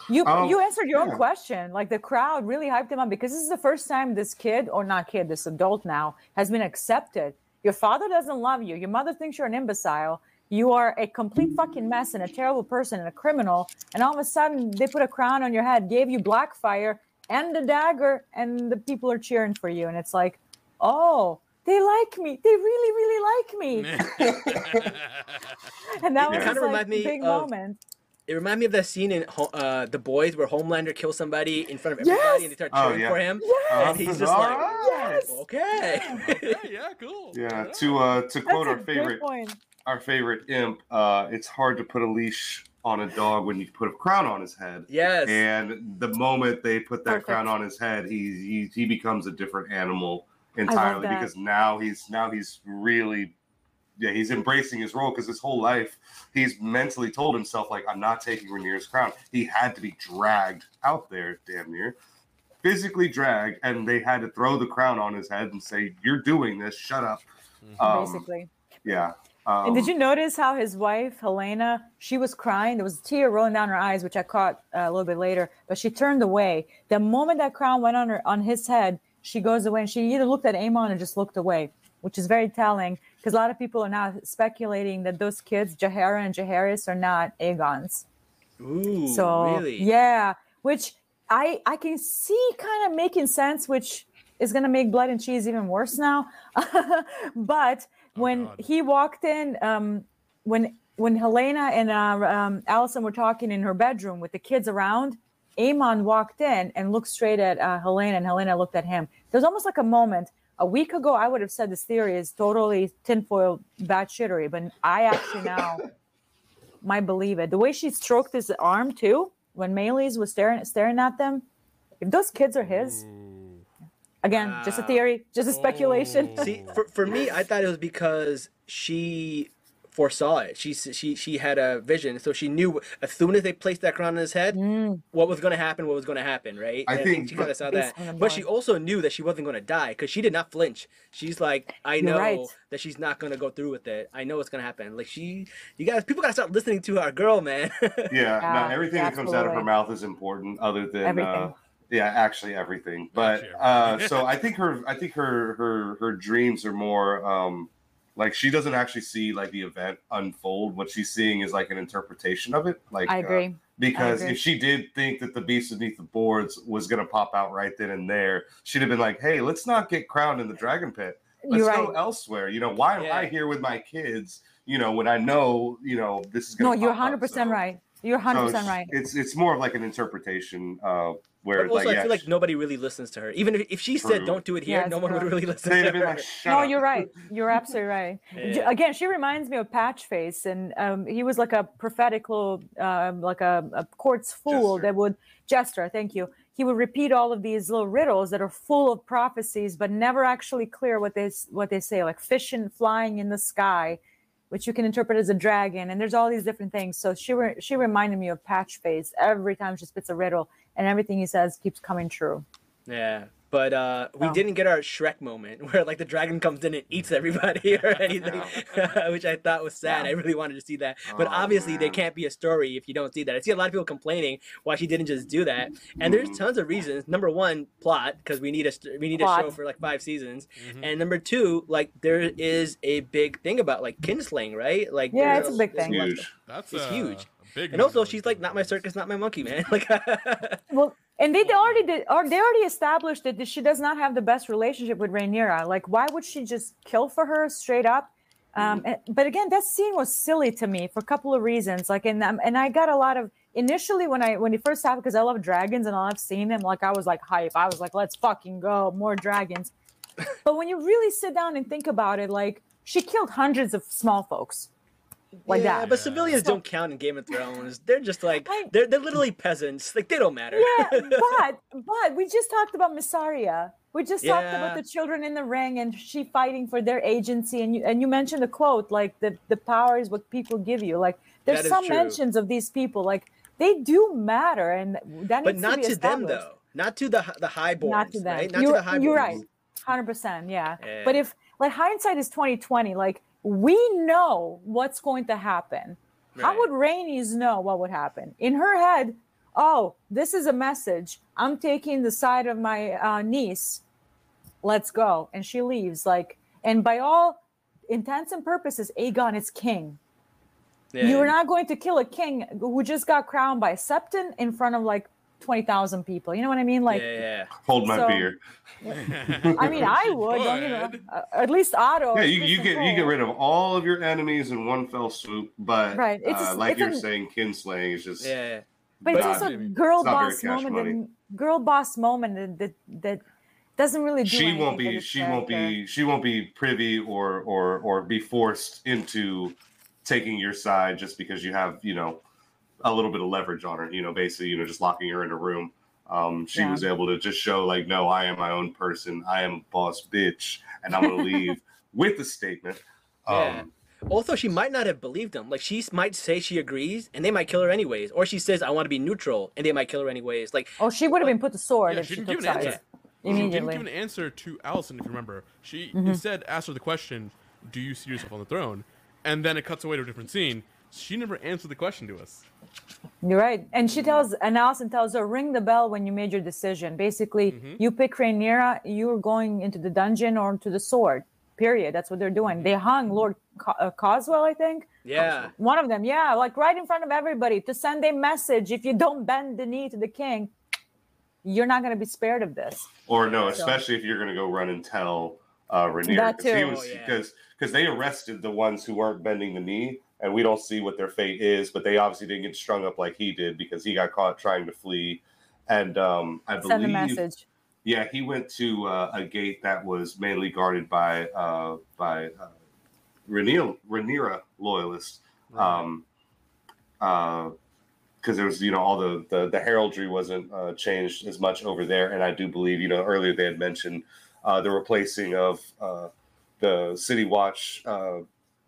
E: You
F: Oh,
E: you answered your
F: yeah.
E: own question. Like the crowd really hyped him up because this is the first time this kid, or not kid, this adult now, has been accepted. Your father doesn't love you. Your mother thinks you're an imbecile. You are a complete fucking mess and a terrible person and a criminal. And all of a sudden, they put a crown on your head, gave you black fire and the dagger, and the people are cheering for you. And it's like, oh, they like me. They really, really like me. And that
F: It
E: was
F: kinda
E: like
C: remind me
E: big
C: of-
E: moment.
C: It reminded me of that scene in uh, The Boys where Homelander kills somebody in front of everybody
E: Yes!
C: and they start
F: Oh,
C: cheering
F: yeah.
C: for him.
E: Yes!
C: And he's just like.
E: Yes!
C: okay.
D: okay, yeah, cool.
F: Yeah, to uh to quote
E: That's
F: our favorite our favorite imp, uh, it's hard to put a leash on a dog when you put a crown on his head.
C: yes.
F: And the moment they put that
E: Perfect.
F: crown on his head, he, he he becomes a different animal entirely because now he's now he's really yeah he's embracing his role because his whole life he's mentally told himself like I'm not taking Rhaenyra's crown. He had to be dragged out there, damn near, physically dragged, and they had to throw the crown on his head and say, "You're doing this. Shut up." Um,
E: basically.
F: yeah. Um,
E: and did you notice how his wife Helaena, she was crying. There was a tear rolling down her eyes, which I caught uh, a little bit later. But she turned away. The moment that crown went on her on his head, she goes away, and she either looked at Aemond or just looked away, which is very telling because a lot of people are now speculating that those kids, Jaehaera and Jaehaerys, are not Aegon's.
C: Ooh,
E: So
C: really?
E: yeah, which I I can see kind of making sense, which is gonna make blood and cheese even worse now. but when
D: God.
E: he walked in, um, when when Helaena and uh, um, Alicent were talking in her bedroom with the kids around, Aemond walked in and looked straight at uh, Helaena, and Helaena looked at him. There's almost like a moment. A week ago, I would have said this theory is totally tinfoil batshittery, but I actually now might believe it. The way she stroked his arm too, when Meleys was staring staring at them. If those kids are his, mm. again, just a theory, just a speculation.
C: See, for, for me, I thought it was because she foresaw it. She she she had a vision, so she knew as soon as they placed that crown on his head,
E: Mm.
C: what was going to happen. What was going to happen, right?
F: I
C: And
F: think-
C: she kind of saw that,
E: on the
C: but she also knew that she wasn't going to die because she did not flinch. She's like, I know
E: right.
C: that she's not going to go through with it. I know what's going to happen. Like she, you guys, people got to start listening to our girl, man.
F: Yeah,
E: Yeah,
F: no, everything that comes out of her mouth is important, other than
E: Everything.
F: Uh, yeah, actually everything. But uh, so I think her, I think her, her, her dreams are more um, like she doesn't actually see like the event unfold. What she's seeing is like an interpretation of it. Like
E: I
F: uh,
E: agree.
F: because
E: agree.
F: if she did think that the beast beneath the boards was going to pop out right then and there, she'd have been like, "Hey, let's not get crowned in the dragon pit. Let's
E: You're
F: go elsewhere. You know, why am I here with my kids? You know, when I know, you know, this is
E: No,
F: going to
E: you're 100% right. You're 100% right.
F: It's it's more of like an interpretation uh where
C: But also,
F: like
C: I
F: yeah,
C: feel like nobody really listens to her. Even if, if she said, "Don't do it here,"
E: Yeah,
C: no
E: it's
C: one would really listen
F: they'd
C: to her.
F: like,
E: No,
F: up.
E: you're right. You're absolutely right.
C: Yeah.
E: Again, she reminds me of Patchface, and um, he was like a prophetic little, um, like a, a court's fool
F: Jester.
E: that would jester. Thank you. He would repeat all of these little riddles that are full of prophecies, but never actually clear what they what they say, like fish and flying in the sky, which you can interpret as a dragon. And there's all these different things. So she re- she reminded me of Patchface every time she spits a riddle, and everything he says keeps coming true.
C: Yeah. But uh, we
E: Oh.
C: didn't get our Shrek moment where like the dragon comes in and eats everybody or anything, which I thought was sad. I really wanted to see that, but
F: Oh,
C: obviously there can't be a story if you don't see that. I see a lot of people complaining why she didn't just do that, and there's
F: Mhm.
C: tons of reasons. Number one, plot because we need a we need a show for like five seasons,
D: Mhm.
C: and number two, like there is a big thing about like kinslaying, right? Like
E: Yeah, it's a big thing.
C: lot
F: Huge.
D: That's
C: It's
D: uh,
C: huge.
D: a Big
C: And also, she's like, not my circus, not my monkey, man. Like,
E: Well, and they already did, or they already established that she does not have the best relationship with Rhaenyra. Like, why would she just kill for her straight up? Um, and- but again, that scene was silly to me for a couple of reasons. Like, and um, and I got a lot of initially when I when it first happened because I love dragons and I've seen them. Like, I was like hype. I was like, let's fucking go, more dragons. but when you really sit down and think about it, like she killed hundreds of small folks, like
C: yeah,
E: that.
C: but civilians
E: So-
C: don't count in Game of Thrones. They're just like
E: I-
C: they're they're literally peasants. Like they don't matter.
E: yeah, but but we just talked about Mysaria. We just talked about the children in the ring and she fighting for their agency. And you and you mentioned a quote like the the power is what people give you. Like there's some
C: true.
E: mentions of these people like they do matter, and that
C: but not
E: to,
C: to them though. Not to the the highborns.
E: Not to them.
C: Right? Not
E: you're,
C: to the highborns.
E: you're right. Hundred percent. Yeah.
C: Yeah.
E: But if like hindsight is twenty twenty, like we know what's going to happen. How would Rhaenys know what would happen in her head? Oh, this is a message. I'm taking the side of my uh, niece. Let's go, and she leaves. Like, and by all intents and purposes, Aegon is king.
C: Yeah.
E: You're not going to kill a king who just got crowned by Septon in front of like twenty thousand people. You know what I mean? Like,
C: yeah, yeah.
F: Hold my
E: So-
F: beer.
E: I mean, I would. don't you know, uh, at least Otto.
F: Yeah, you, you
E: Criston
F: get you get rid of all of your enemies in one fell swoop. But
E: Right, it's
F: uh,
E: just-
F: like
E: it's
F: you're
E: a-
F: saying, kinslaying is just
C: yeah. yeah.
E: But it's also a girl
F: It's
E: boss moment.
F: money.
E: And girl boss moment that that, that doesn't really do.
F: she won't be
E: this
F: she won't be she won't be privy or or or be forced into taking your side just because you have you know a little bit of leverage on her you know basically you know just locking her in a room um she
E: Yeah.
F: was able to just show like no i am my own person i am a boss bitch and i'm gonna leave with a statement
C: Yeah.
F: um
C: Also, she might not have believed them. Like she might say she agrees, and they might kill her anyways. Or she says, "I want to be neutral," and they might kill her anyways. Like
E: Oh, she would have been put to sword
D: Yeah,
E: if
D: she
E: she
D: didn't
E: took
D: give an
E: sides
D: answer. She didn't give an answer to Alicent, if you remember. She
E: Mm-hmm.
D: instead asked her the question, "Do you see yourself on the throne?" And then it cuts away to a different scene. She never answered the question to us.
E: You're right. And she tells, and Alicent tells her, ring the bell when you made your decision. Basically,
D: Mm-hmm.
E: you pick Rhaenyra, you're going into the dungeon or to the sword. Period. That's what they're doing. They hung Lord Co- uh, Caswell, I think.
C: yeah,
E: One of them, yeah, like right in front of everybody to send a message. If you don't bend the knee to the king, you're not going to be spared of this.
F: or no especially if you're gonna go run and tell uh Rhaenyra
E: That
F: 'cause he
E: too.
F: was
C: Oh, yeah.
F: because because they arrested the ones who weren't bending the knee and we don't see what their fate is but they obviously didn't get strung up like he did because he got caught trying to flee. And um i
E: Send a
F: believe
E: message.
F: yeah he went to uh, a gate that was mainly guarded by uh by uh Rhaenyra, Rhaenyra loyalists. Um uh because there was you know all the, the the heraldry wasn't uh, changed as much over there. And i do believe you know earlier they had mentioned uh, the replacing of uh, the city watch uh,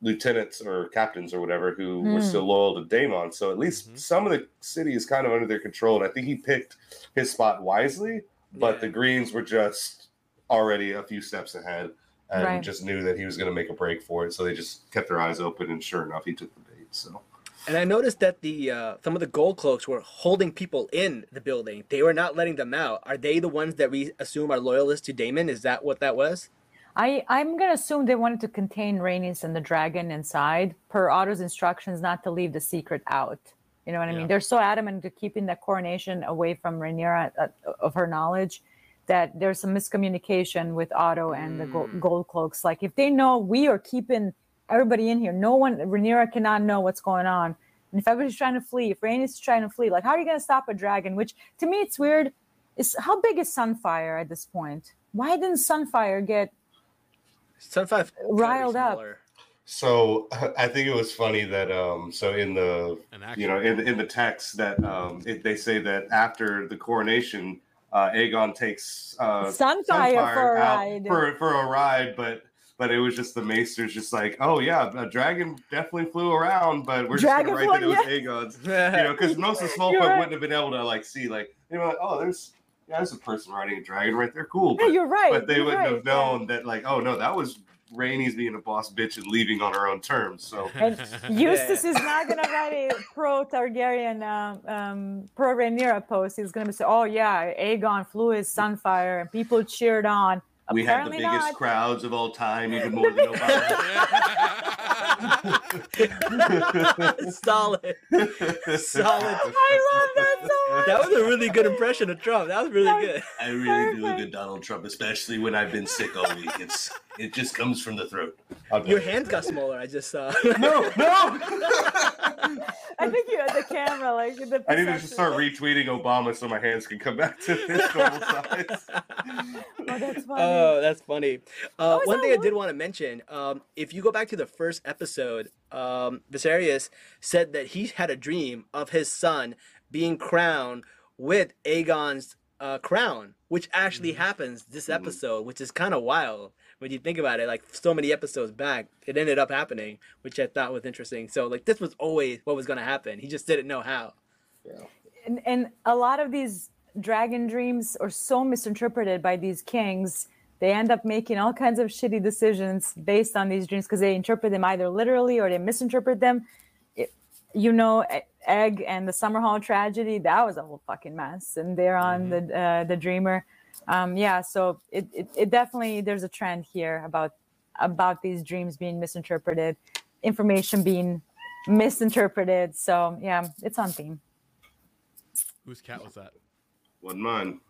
F: lieutenants or captains or whatever who were
E: Hmm.
F: still loyal to Daemon. So at least
D: Mhm.
F: some of the city is kind of under their control. And I think he picked his spot wisely, but
C: Yeah.
F: the Greens were just already a few steps ahead and
E: Right.
F: just knew that he was going to make a break for it. So they just kept their eyes open. And sure enough, he took the bait. So.
C: And I noticed that the uh, some of the gold cloaks were holding people in the building. They were not letting them out. Are they the ones that we assume are loyalists to Daemon? Is that what that was?
E: I, I'm going to assume they wanted to contain Rhaenys and the dragon inside, per Otto's instructions not to leave the secret out. You know what I
D: Yeah.
E: mean? They're so adamant to keeping the coronation away from Rhaenyra uh, of her knowledge that there's some miscommunication with Otto and the gold, gold cloaks. Like if they know we are keeping everybody in here, no one Rhaenyra cannot know what's going on. And if everybody's trying to flee, if Rhaenys is trying to flee, like how are you going to stop a dragon? Which to me it's weird. Is how big is Sunfyre at this point? Why didn't Sunfyre get
C: Sunfyre
E: Riled up.
F: So I think it was funny that um so in the
D: An action.
F: you know in in the text that um it, they say that after the coronation uh Aegon takes uh
E: Sunfyre for a ride.
F: for for a ride but but it was just the maesters just like oh yeah a dragon definitely flew around but we're just gonna write that it was
E: flew-
F: Aegon's you know because most of the small folk
E: right.
F: wouldn't have been able to like see like you know like oh there's yeah there's a person riding a dragon right there cool
E: Yeah, you're right.
F: but they
E: you're
F: wouldn't
E: right,
F: have known that like oh no that was Rhaenys being a boss bitch and leaving on her own terms so
E: And Eustace is not gonna write a pro Targaryen, um, um, pro Rhaenyra post. He's gonna say, "Oh yeah, Aegon flew his Sunfyre, and people cheered on."
F: We had the biggest
E: not.
F: crowds of all time, even more than Obama.
C: Solid. Solid.
E: I love that so much.
C: That was a really good impression of Trump. That was really good.
F: I really do a
E: Perfect.
F: good Donald Trump, especially when I've been sick all week. It's it just comes from the throat. I'll
C: Your hands got smaller. I just saw.
F: No, no.
E: I think you had the camera like the.
F: I need to just start retweeting Obama so my hands can come back to this normal size.
E: Oh, that's funny.
C: Oh, that's funny. Uh,
E: is
C: one
E: that
C: thing I did want to mention, um, if you go back to the first episode, um, Viserys said that he had a dream of his son being crowned with Aegon's uh, crown, which actually happens this episode, which is kind of wild when you think about it. Like so many episodes back, it ended up happening, which I thought was interesting. So like this was always what was going to happen. He just didn't know how.
E: and, and a lot of these dragon dreams are so misinterpreted by these kings they end up making all kinds of shitty decisions based on these dreams because they interpret them either literally or they misinterpret them. It- you know egg and the Summerhall tragedy that was a whole fucking mess and they're on the uh, the dreamer. Um yeah so it, it it definitely there's a trend here about about these dreams being misinterpreted information being misinterpreted so yeah it's on theme.
D: Whose cat was that?
F: Wasn't mine.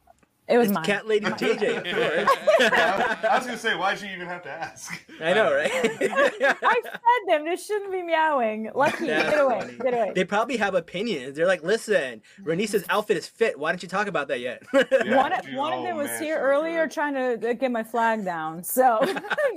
E: It was
C: It's
E: mine.
C: Cat Lady JJ, of.
F: I was gonna say, why'd you even have to ask?
C: I know, right?
E: I fed them. They shouldn't be meowing. Lucky.
C: That's
E: Get away.
C: funny.
E: Get away.
C: They probably have opinions. They're like, listen, Rhaenys's outfit is fit. Why don't you talk about that yet?
F: Yeah,
E: one
F: dude,
E: one of
F: oh,
E: them was
F: man,
E: here
F: she
E: earlier
F: good.
E: trying to get my flag down. So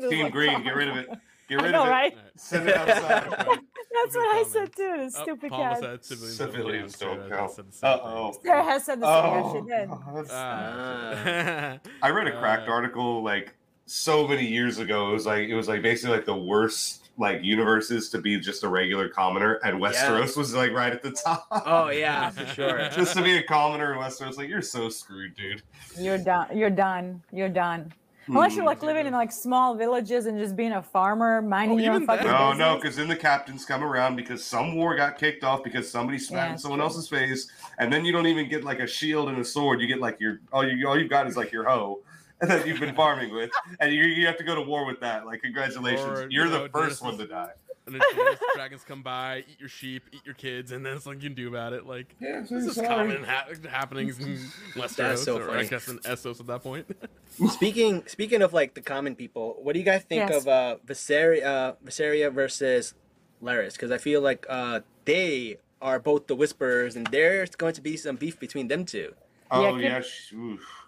F: Team
E: like,
F: Green, get rid of it. Get rid
E: know,
F: of it.
E: right?
F: Send it outside.
E: That's
D: Good
E: what I said too. The
D: Oh,
E: stupid
D: Palma
E: cat.
D: said civilians,
F: Civilians
D: don't
F: don't
D: count.
F: count.
D: Said the same
F: Uh oh.
E: Sara Hess said the same.
F: Oh,
E: Yeah, she did.
F: God.
D: Ah.
F: I read a cracked
D: Uh,
F: article like so many years ago. It was like it was like basically like the worst like universes to be just a regular commoner, and Westeros was like right at the top.
C: oh yeah, for sure.
F: just to be a commoner in Westeros, like you're so screwed, dude.
E: You're done. You're done. You're done. Unless you're hmm. like living in like small villages and just being a farmer, minding
D: Oh,
E: your own fucking
F: No,
E: business.
F: no, because then the captains come around because some war got kicked off because somebody smacked
E: Yeah,
F: in someone
E: true.
F: else's face, and then you don't even get like a shield and a sword. You get like your all you all you've got is like your hoe that you've been farming with, and you, you have to go to war with that. Like congratulations,
D: Or,
F: you're
D: you
F: the
D: know,
F: first
D: just-
F: one to die.
D: And then Daenerys dragons come by, eat your sheep, eat your kids, and then there's nothing you can do about it. Like
F: Yeah,
D: this is common ha- happenings in Westeros,
C: so
D: or I guess in Essos at that point.
C: speaking speaking of like the common people, what do you guys think
E: Yes.
C: of uh Viseria, uh Viseria versus Larys? Because I feel like uh they are both the whisperers, and there's going to be some beef between them two.
F: Oh
E: keep-
F: yeah, sh-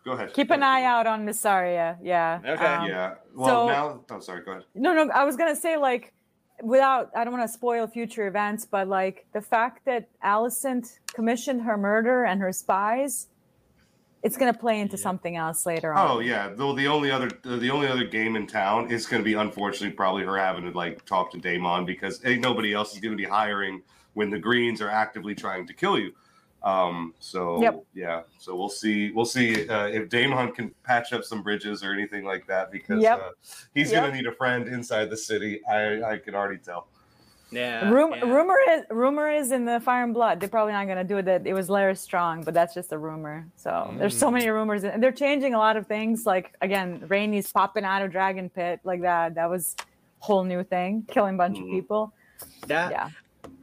F: go ahead.
E: Keep an eye out on Mysaria. Yeah.
C: Okay.
E: Um,
F: Yeah. Well,
E: so-
F: now. Oh, sorry. Go ahead.
E: No, no, I was gonna say like without I don't want to spoil future events, but like the fact that Alicent commissioned her murder and her spies, it's gonna play into something else later oh, on.
F: Oh yeah. Though the only other uh, the only other game in town is going to be unfortunately probably her having to like talk to Daemon because ain't nobody else is going to be hiring when the Greens are actively trying to kill you. Um. So
E: Yep.
F: yeah. So we'll see. We'll see uh, if Daemon can patch up some bridges or anything like that because
E: Yep.
F: uh, he's
E: Yep.
F: going to need a friend inside the city. I I can already tell.
C: Yeah.
E: Rum-
C: yeah.
E: Rumor is rumor is in the Fire and Blood. They're probably not gonna do it. That it was Larys Strong, but that's just a rumor. So there's so many rumors, and they're changing a lot of things. Like again, Rhaenys popping out of Dragon Pit like that. That was whole new thing, killing a bunch
F: Mhm.
E: of people.
C: That
E: Yeah.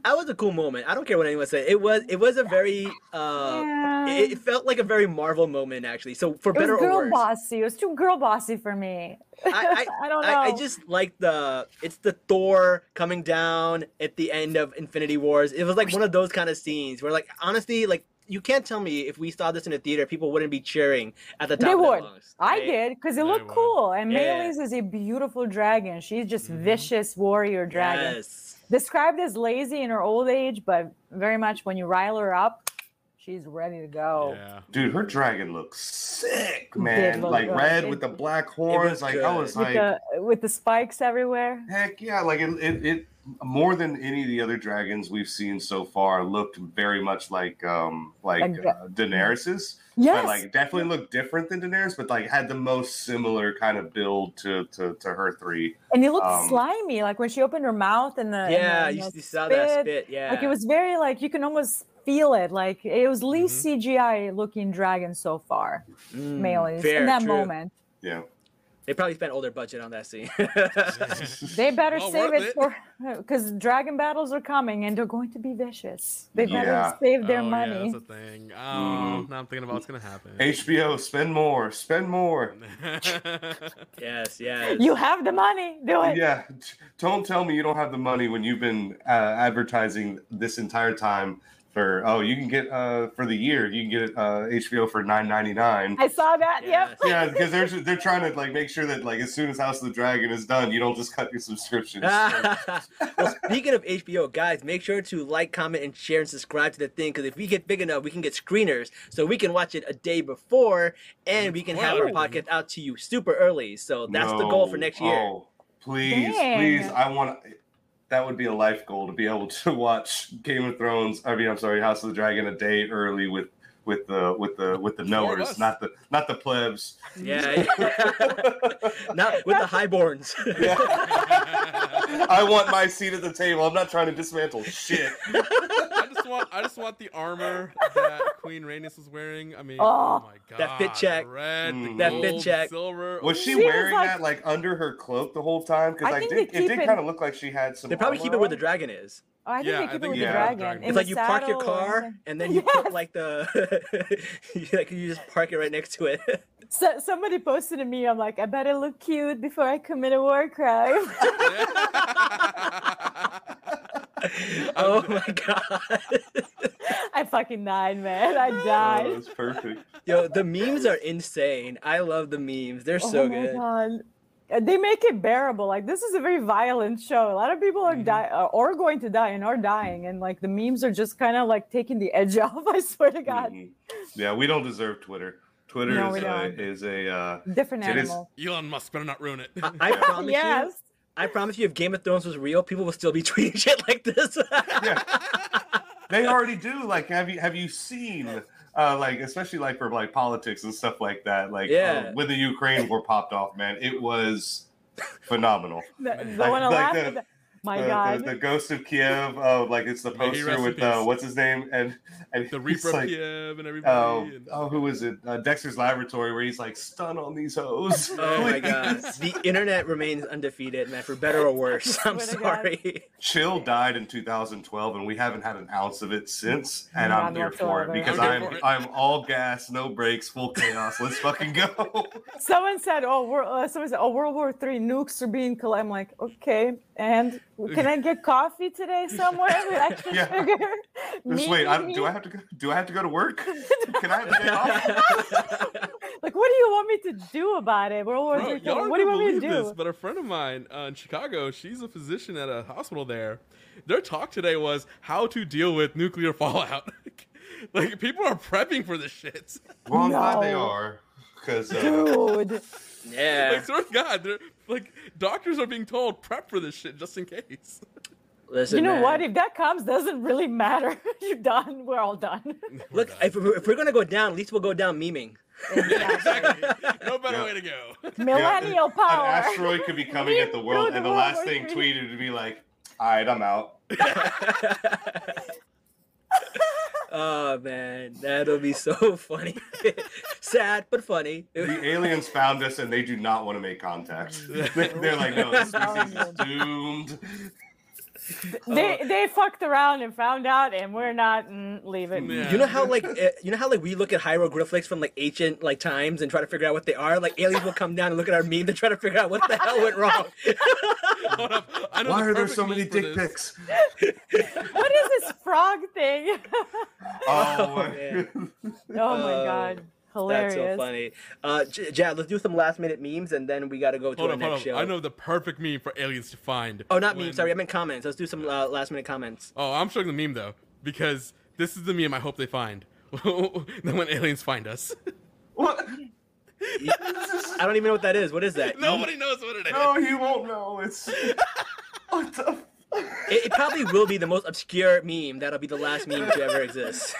C: That was a cool moment. I don't care what anyone said. It was it was a very uh
E: Yeah.
C: it, it felt like a very Marvel moment actually. So for
E: It was
C: better or
E: girl
C: worse.
E: bossy. It was too girl bossy for me.
C: I,
E: I don't know.
C: I, I just like the it's the Thor coming down at the end of Infinity Wars. It was like one of those kind of scenes where like honestly like you can't tell me if we saw this in a theater people wouldn't be cheering at the top
E: They
C: of
E: would.
C: lungs,
E: I did because it
D: They
E: looked
D: would.
E: cool. And
C: Yeah.
E: Meleys is a beautiful dragon. She's just vicious warrior dragon.
C: Yes.
E: Described as lazy in her old age, but very much when you rile her up, she's ready to go.
D: yeah.
F: Dude, her dragon looks sick, man.
E: look
F: Like
E: good.
F: red
E: It-
F: with the black horns.
C: was
F: Like I
C: good.
F: was
E: With
F: like,
E: the with the spikes everywhere.
F: Heck yeah! Like it, it, it, more than any of the other dragons we've seen so far, looked very much like, um, like
E: Like
F: uh, Daenerys's.
E: Yes.
F: But like definitely looked different than Daenerys, but like had the most similar kind of build to to, to her three.
E: and it looked
F: um,
E: slimy, like when she opened her mouth and the and
C: Yeah,
E: the-
C: you,
E: the
C: you saw that spit. Yeah.
E: Like it was very like you can almost feel it. Like it was least
C: Mm-hmm.
E: CGI looking dragon so far.
C: Mm,
E: Melee's
C: fair,
E: in that
C: true.
E: moment.
F: Yeah.
C: They probably spent all their budget on that scene.
E: They better
D: Well,
E: save it
D: it.
E: for because dragon battles are coming and they're going to be vicious. They better
F: Yeah.
E: save their
D: oh,
E: money.
D: Yeah, that's a thing. Oh, now I'm thinking about what's gonna happen.
F: HBO, spend more, spend more.
C: yes, yes.
E: you have the money. Do it.
F: Yeah, don't tell me you don't have the money when you've been uh, advertising this entire time for oh you can get uh for the year you can get uh, HBO for nine ninety nine.
E: I saw that. Yep.
F: Yeah, because they're they're trying to like make sure that like as soon as House of the Dragon is done, you don't just cut your subscriptions.
C: well, speaking of HBO, guys, make sure to like, comment, and share and subscribe to the thing because if we get big enough, we can get screeners so we can watch it a day before and we can have our podcast out to you super early. So that's the goal for next year.
F: Oh, please,
E: Dang.
F: please, I want. That would be a life goal to be able to watch Game of Thrones. I mean, I'm sorry, House of the Dragon a day early with with the with the with the
D: Four
F: knowers,
D: us.
F: not the not the plebs.
C: Yeah, not with the highborns. yeah.
F: I want my seat at the table. I'm not trying to dismantle shit.
D: I just want I just want the armor that Queen Rhaenys was wearing. I mean, oh,
E: Oh.
D: my god,
C: That fit check.
D: red,
F: Mm.
C: That
D: gold,
C: fit check.
D: silver.
F: Was she
E: She was
F: wearing
E: like-
F: that like under her cloak the whole time? Because
E: I
F: I,
E: think
F: did. It did kind of look like she had some.
C: they probably keep it
F: armor
C: where the dragon is.
E: Oh, I think
D: Yeah,
E: they
D: I
E: keep it with
F: yeah.
E: the dragon.
D: Dragon.
E: in
C: It's
E: the
C: like you park your car
E: and-
C: and then you
E: Yes.
C: put like the you, like you just park it right next to it.
E: So, somebody posted to me. I'm like, I better look cute before I commit a war crime.
C: oh my god.
E: I fucking died, man. I
F: Oh,
E: died.
F: that's perfect.
C: Yo, the memes are insane. I love the memes. They're so
E: oh my
C: good.
E: god. Uh, They make it bearable. Like this is a very violent show. A lot of people
C: Mm-hmm.
E: are die uh, or going to die and are dying, and like the memes are just kind of like taking the edge off. I swear to God,
F: Mhm. Yeah, we don't deserve Twitter. Twitter
E: No,
F: is, a,
E: don't.
F: is a uh,
E: different
F: It is-
E: animal.
D: Elon Musk better not ruin it.
C: I, I promise you.
E: Yes.
C: I promise you, if Game of Thrones was real, people would still be tweeting shit like this.
F: yeah. They already do. Like, have you have you seen? Uh, like especially like for like politics and stuff like that. Like
C: Yeah.
F: uh, when the Ukraine war popped off, man, it was phenomenal.
E: The, the
F: Like- like
E: laugh
F: the-
E: at the- my
F: the,
E: God.
F: the, the Ghost of Kiev. Oh, like it's the poster
D: rest in
F: with uh, what's his name and and
D: the
F: he's
D: Reaper
F: like,
D: of Kiev and everybody.
F: Oh,
D: and-
F: oh, who is it? Uh, Dexter's Laboratory, where he's like, "Stun on these hoes."
C: oh my god. The internet remains undefeated, man, for better or worse. I'm
E: Swear to God.
C: sorry.
F: Chill died in 2012, and we haven't had an ounce of it since. And
E: None
F: I'm here for it because
D: I'm
F: I'm
D: here for it.
F: I'm all gas, no brakes, full chaos. Let's fucking go.
E: Someone said, "Oh, we're, uh, someone said, oh, World War Three nukes are being collected." I'm like, okay, and can I get coffee today somewhere with extra
F: Yeah.
E: sugar?
F: Just
E: Me,
F: wait, I,
E: me,
F: do? I have to go? Do I have to go to work? Can I have a day off?
E: Like, what do you want me to do about it? World War
D: Bro, y'all
E: What do you want me to do?
D: this, but a friend of mine uh, in Chicago, she's a physician at a hospital there. Their talk today was how to deal with nuclear fallout. like people are prepping for this shit.
F: Well, I'm glad they are because uh,
E: Dude,
C: Yeah.
D: Like, swear to God, they're like doctors are being told prep for this shit just in case.
C: Listen,
E: you know
C: man.
E: what? If that comes, doesn't really matter. You're done. We're all done.
C: Look, if we're, if we're gonna go down, at least we'll go down memeing.
D: Oh, exactly. No better
F: Yeah.
D: way to go.
E: Millennial
F: an
E: power.
F: An asteroid could be coming at the world, and the
E: World
F: last thing tweeted would be like, "All right, I'm out."
C: Oh man, that'll be so funny. Sad but funny.
F: The aliens found us, and they do not want to make contact. They're like, "No, this species is doomed."
E: They they fucked around and found out, and we're not mm, leaving.
D: Yeah.
C: You know how like uh, you know how like we look at hieroglyphics from like ancient like times and try to figure out what they are. Like aliens will come down and look at our meme to try to figure out what the hell went wrong.
D: Hold up. I know
F: Why
D: the
F: are there so many dick
D: this.
F: pics?
E: What is this frog thing?
F: Oh, my-
C: man.
E: oh my
C: Uh,
E: god,
C: That's so funny. Uh, J- Jad, let's do some last minute memes and then we got to go to
D: Hold
C: our
D: up, hold
C: next
D: up.
C: show.
D: I know the perfect meme for aliens to find.
C: Oh, not
D: when-
C: memes. Sorry, I meant comments. Let's do some uh, last minute comments.
D: Oh, I'm showing the meme though, because this is the meme I hope they find. then when aliens find us.
F: What?
C: I don't even know what that is. What is that?
D: Nobody knows what it is.
F: No, you won't know. It's what the. f-
C: It, it probably will be the most obscure meme. That'll be the last meme to ever exist.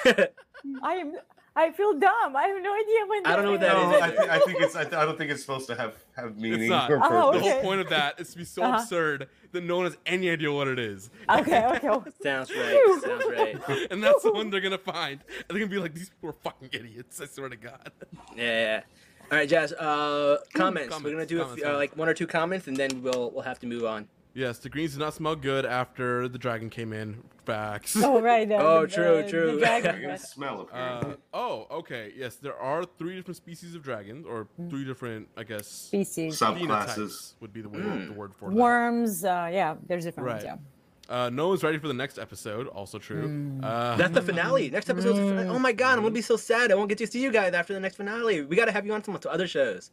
E: I am. I feel dumb. I have no idea when.
C: I don't know what that
F: No,
C: is.
F: I, thi- I think it's. I, th- I don't think it's supposed to have have meaning It's
D: not.
F: or
E: Oh,
F: purpose.
D: The whole point of that is to be so
E: Uh-huh.
D: absurd that no one has any idea what it is.
E: Okay, okay.
C: Sounds right. Sounds right.
D: And that's the one they're gonna find. And they're gonna be like, these people are fucking idiots, I swear to God.
C: Yeah. All right, Jazz. Uh, comments. We're gonna
D: Comments,
C: do a
D: comments,
C: few, uh, like one or two comments, and then we'll we'll have to move on.
D: Yes, the greens did not smell good after the dragon came in. Facts.
E: Oh right. the-
C: Oh,
E: the-
C: true,
E: the
C: true.
E: dragon
F: I can
E: breath.
F: smell it.
D: Uh, oh, okay. Yes, there are three different species of dragons, or three different, I guess,
E: species.
F: Subclasses.
D: would be the, way,
C: Mm.
D: the word for that.
E: Worms. Uh, yeah, there's different ones.
D: Right.
E: Yeah.
D: Uh, no one's ready for the next episode. Also true.
E: Mm.
D: Uh,
C: That's the finale. Next episode. the finale. Oh my god, I'm gonna be so sad. I won't get to see you guys after the next finale. We gotta have you on some other shows.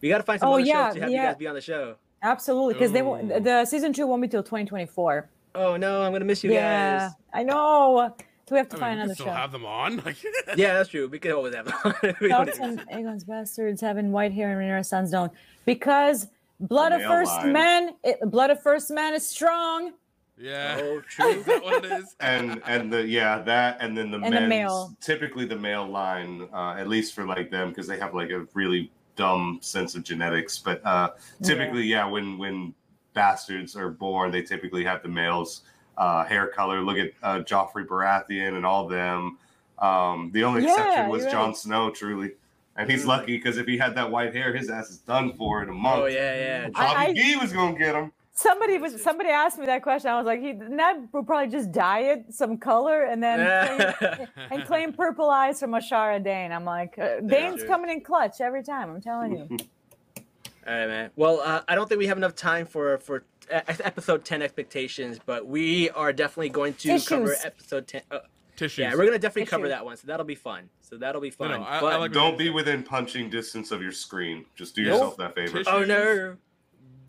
C: We gotta find some
E: Oh,
C: other
E: yeah,
C: shows to have you guys be on the show.
E: Absolutely, because they won't, the season two won't be till 2024.
C: Oh no, I'm gonna miss you
E: yeah,
C: guys.
E: I know. So we have to
D: I mean,
E: find
D: we can
E: another
D: still
E: show.
D: have them on. Like,
C: Yeah, that's true. We could always have. we don't
E: Thoughts on Aegon's bastards having white hair and Rhaenyra's sons don't? Because blood of first
F: line.
E: man, it, blood of first man is strong.
D: yeah.
C: oh, true.
D: Is that what it is?
F: and and the yeah that and then the
E: And the male.
F: typically the male line uh, at least for like them because they have like a really dumb sense of genetics but uh typically yeah, when when bastards are born they typically have the males uh hair color look at uh joffrey baratheon and all them um the only
E: Yeah,
F: exception was
E: you're
F: Jon
E: right.
F: snow truly and he's
C: Mm.
F: lucky because if he had that white hair his ass is done for in a month
C: Oh yeah, yeah.
F: Bobby
E: I- I-
F: was gonna get him
E: Somebody was somebody asked me that question. I was like, he Ned will probably just dye it some color and then claim, and claim purple eyes from Ashara Dayne. I'm like, uh, Dayne's
C: true.
E: coming in clutch every time. I'm telling you.
C: All right, man. Well, uh, I don't think we have enough time for for episode ten expectations, but we are definitely going to cover episode ten. Uh,
D: Tissues.
C: yeah, we're gonna definitely cover that one, so that'll be fun. So that'll be fun.
D: no, I- I like-
F: don't be within punching distance of your screen just do
C: Nope.
F: yourself that favor
D: Tissue-
C: oh no.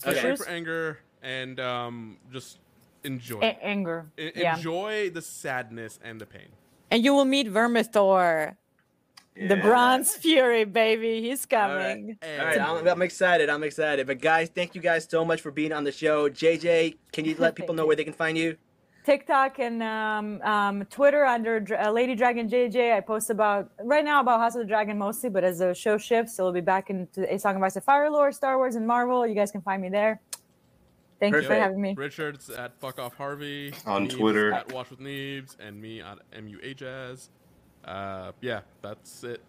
D: Prepare
C: Okay.
D: for anger and um, just enjoy.
E: A- anger.
D: En-
E: Yeah.
D: Enjoy the sadness and the pain.
E: And you will meet Vermithor, the Bronze Fury, baby. He's coming.
C: All right, I'm, I'm excited. I'm excited. But guys, thank you guys so much for being on the show. JJ, can you let people know
E: you.
C: where they can find you?
E: TikTok and um, um, Twitter under Dra- uh, Lady Dragon JJ. I post about right now about House of the Dragon mostly, but as the show shifts, it'll be back into A Song of Ice and Fire lore, Star Wars, and Marvel. You guys can find me there. Thank you for having me.
D: Richard's at fuck off Harvey
F: On
D: Neebs
F: Twitter.
D: at Watch with Neebs and me at MUHaz. Uh, yeah, that's it.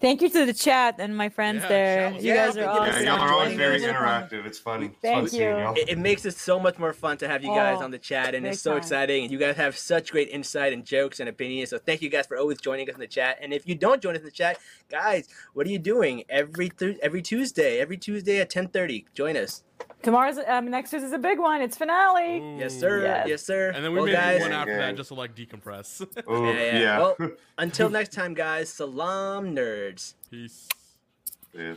E: Thank you to the chat and my friends
D: Yeah,
E: there. You
C: yeah,
E: guys are awesome.
F: Yeah, y'all are always very interactive. It's funny. It's
E: Thank
F: fun seeing
E: you.
F: y'all.
C: It, it makes it so much more fun to have you guys
E: Oh,
C: on the chat, and it's so
E: time.
C: exciting. And you guys have such great insight and jokes and opinions. So thank you guys for always joining us in the chat. And if you don't join us in the chat, guys, what are you doing every th- every Tuesday? Every Tuesday at 10:30, join us.
E: Tomorrow's um, next Tuesday's a big one. It's finale.
C: Yes, sir.
E: Yes.
C: Yes, sir.
D: And then we
C: well,
D: may
C: guys.
D: do one after
F: Gang.
D: that just to like decompress.
F: Oh,
C: Yeah,
F: yeah.
C: yeah. Well, until next time, guys. Salam, nerds.
D: Peace.
F: Yeah.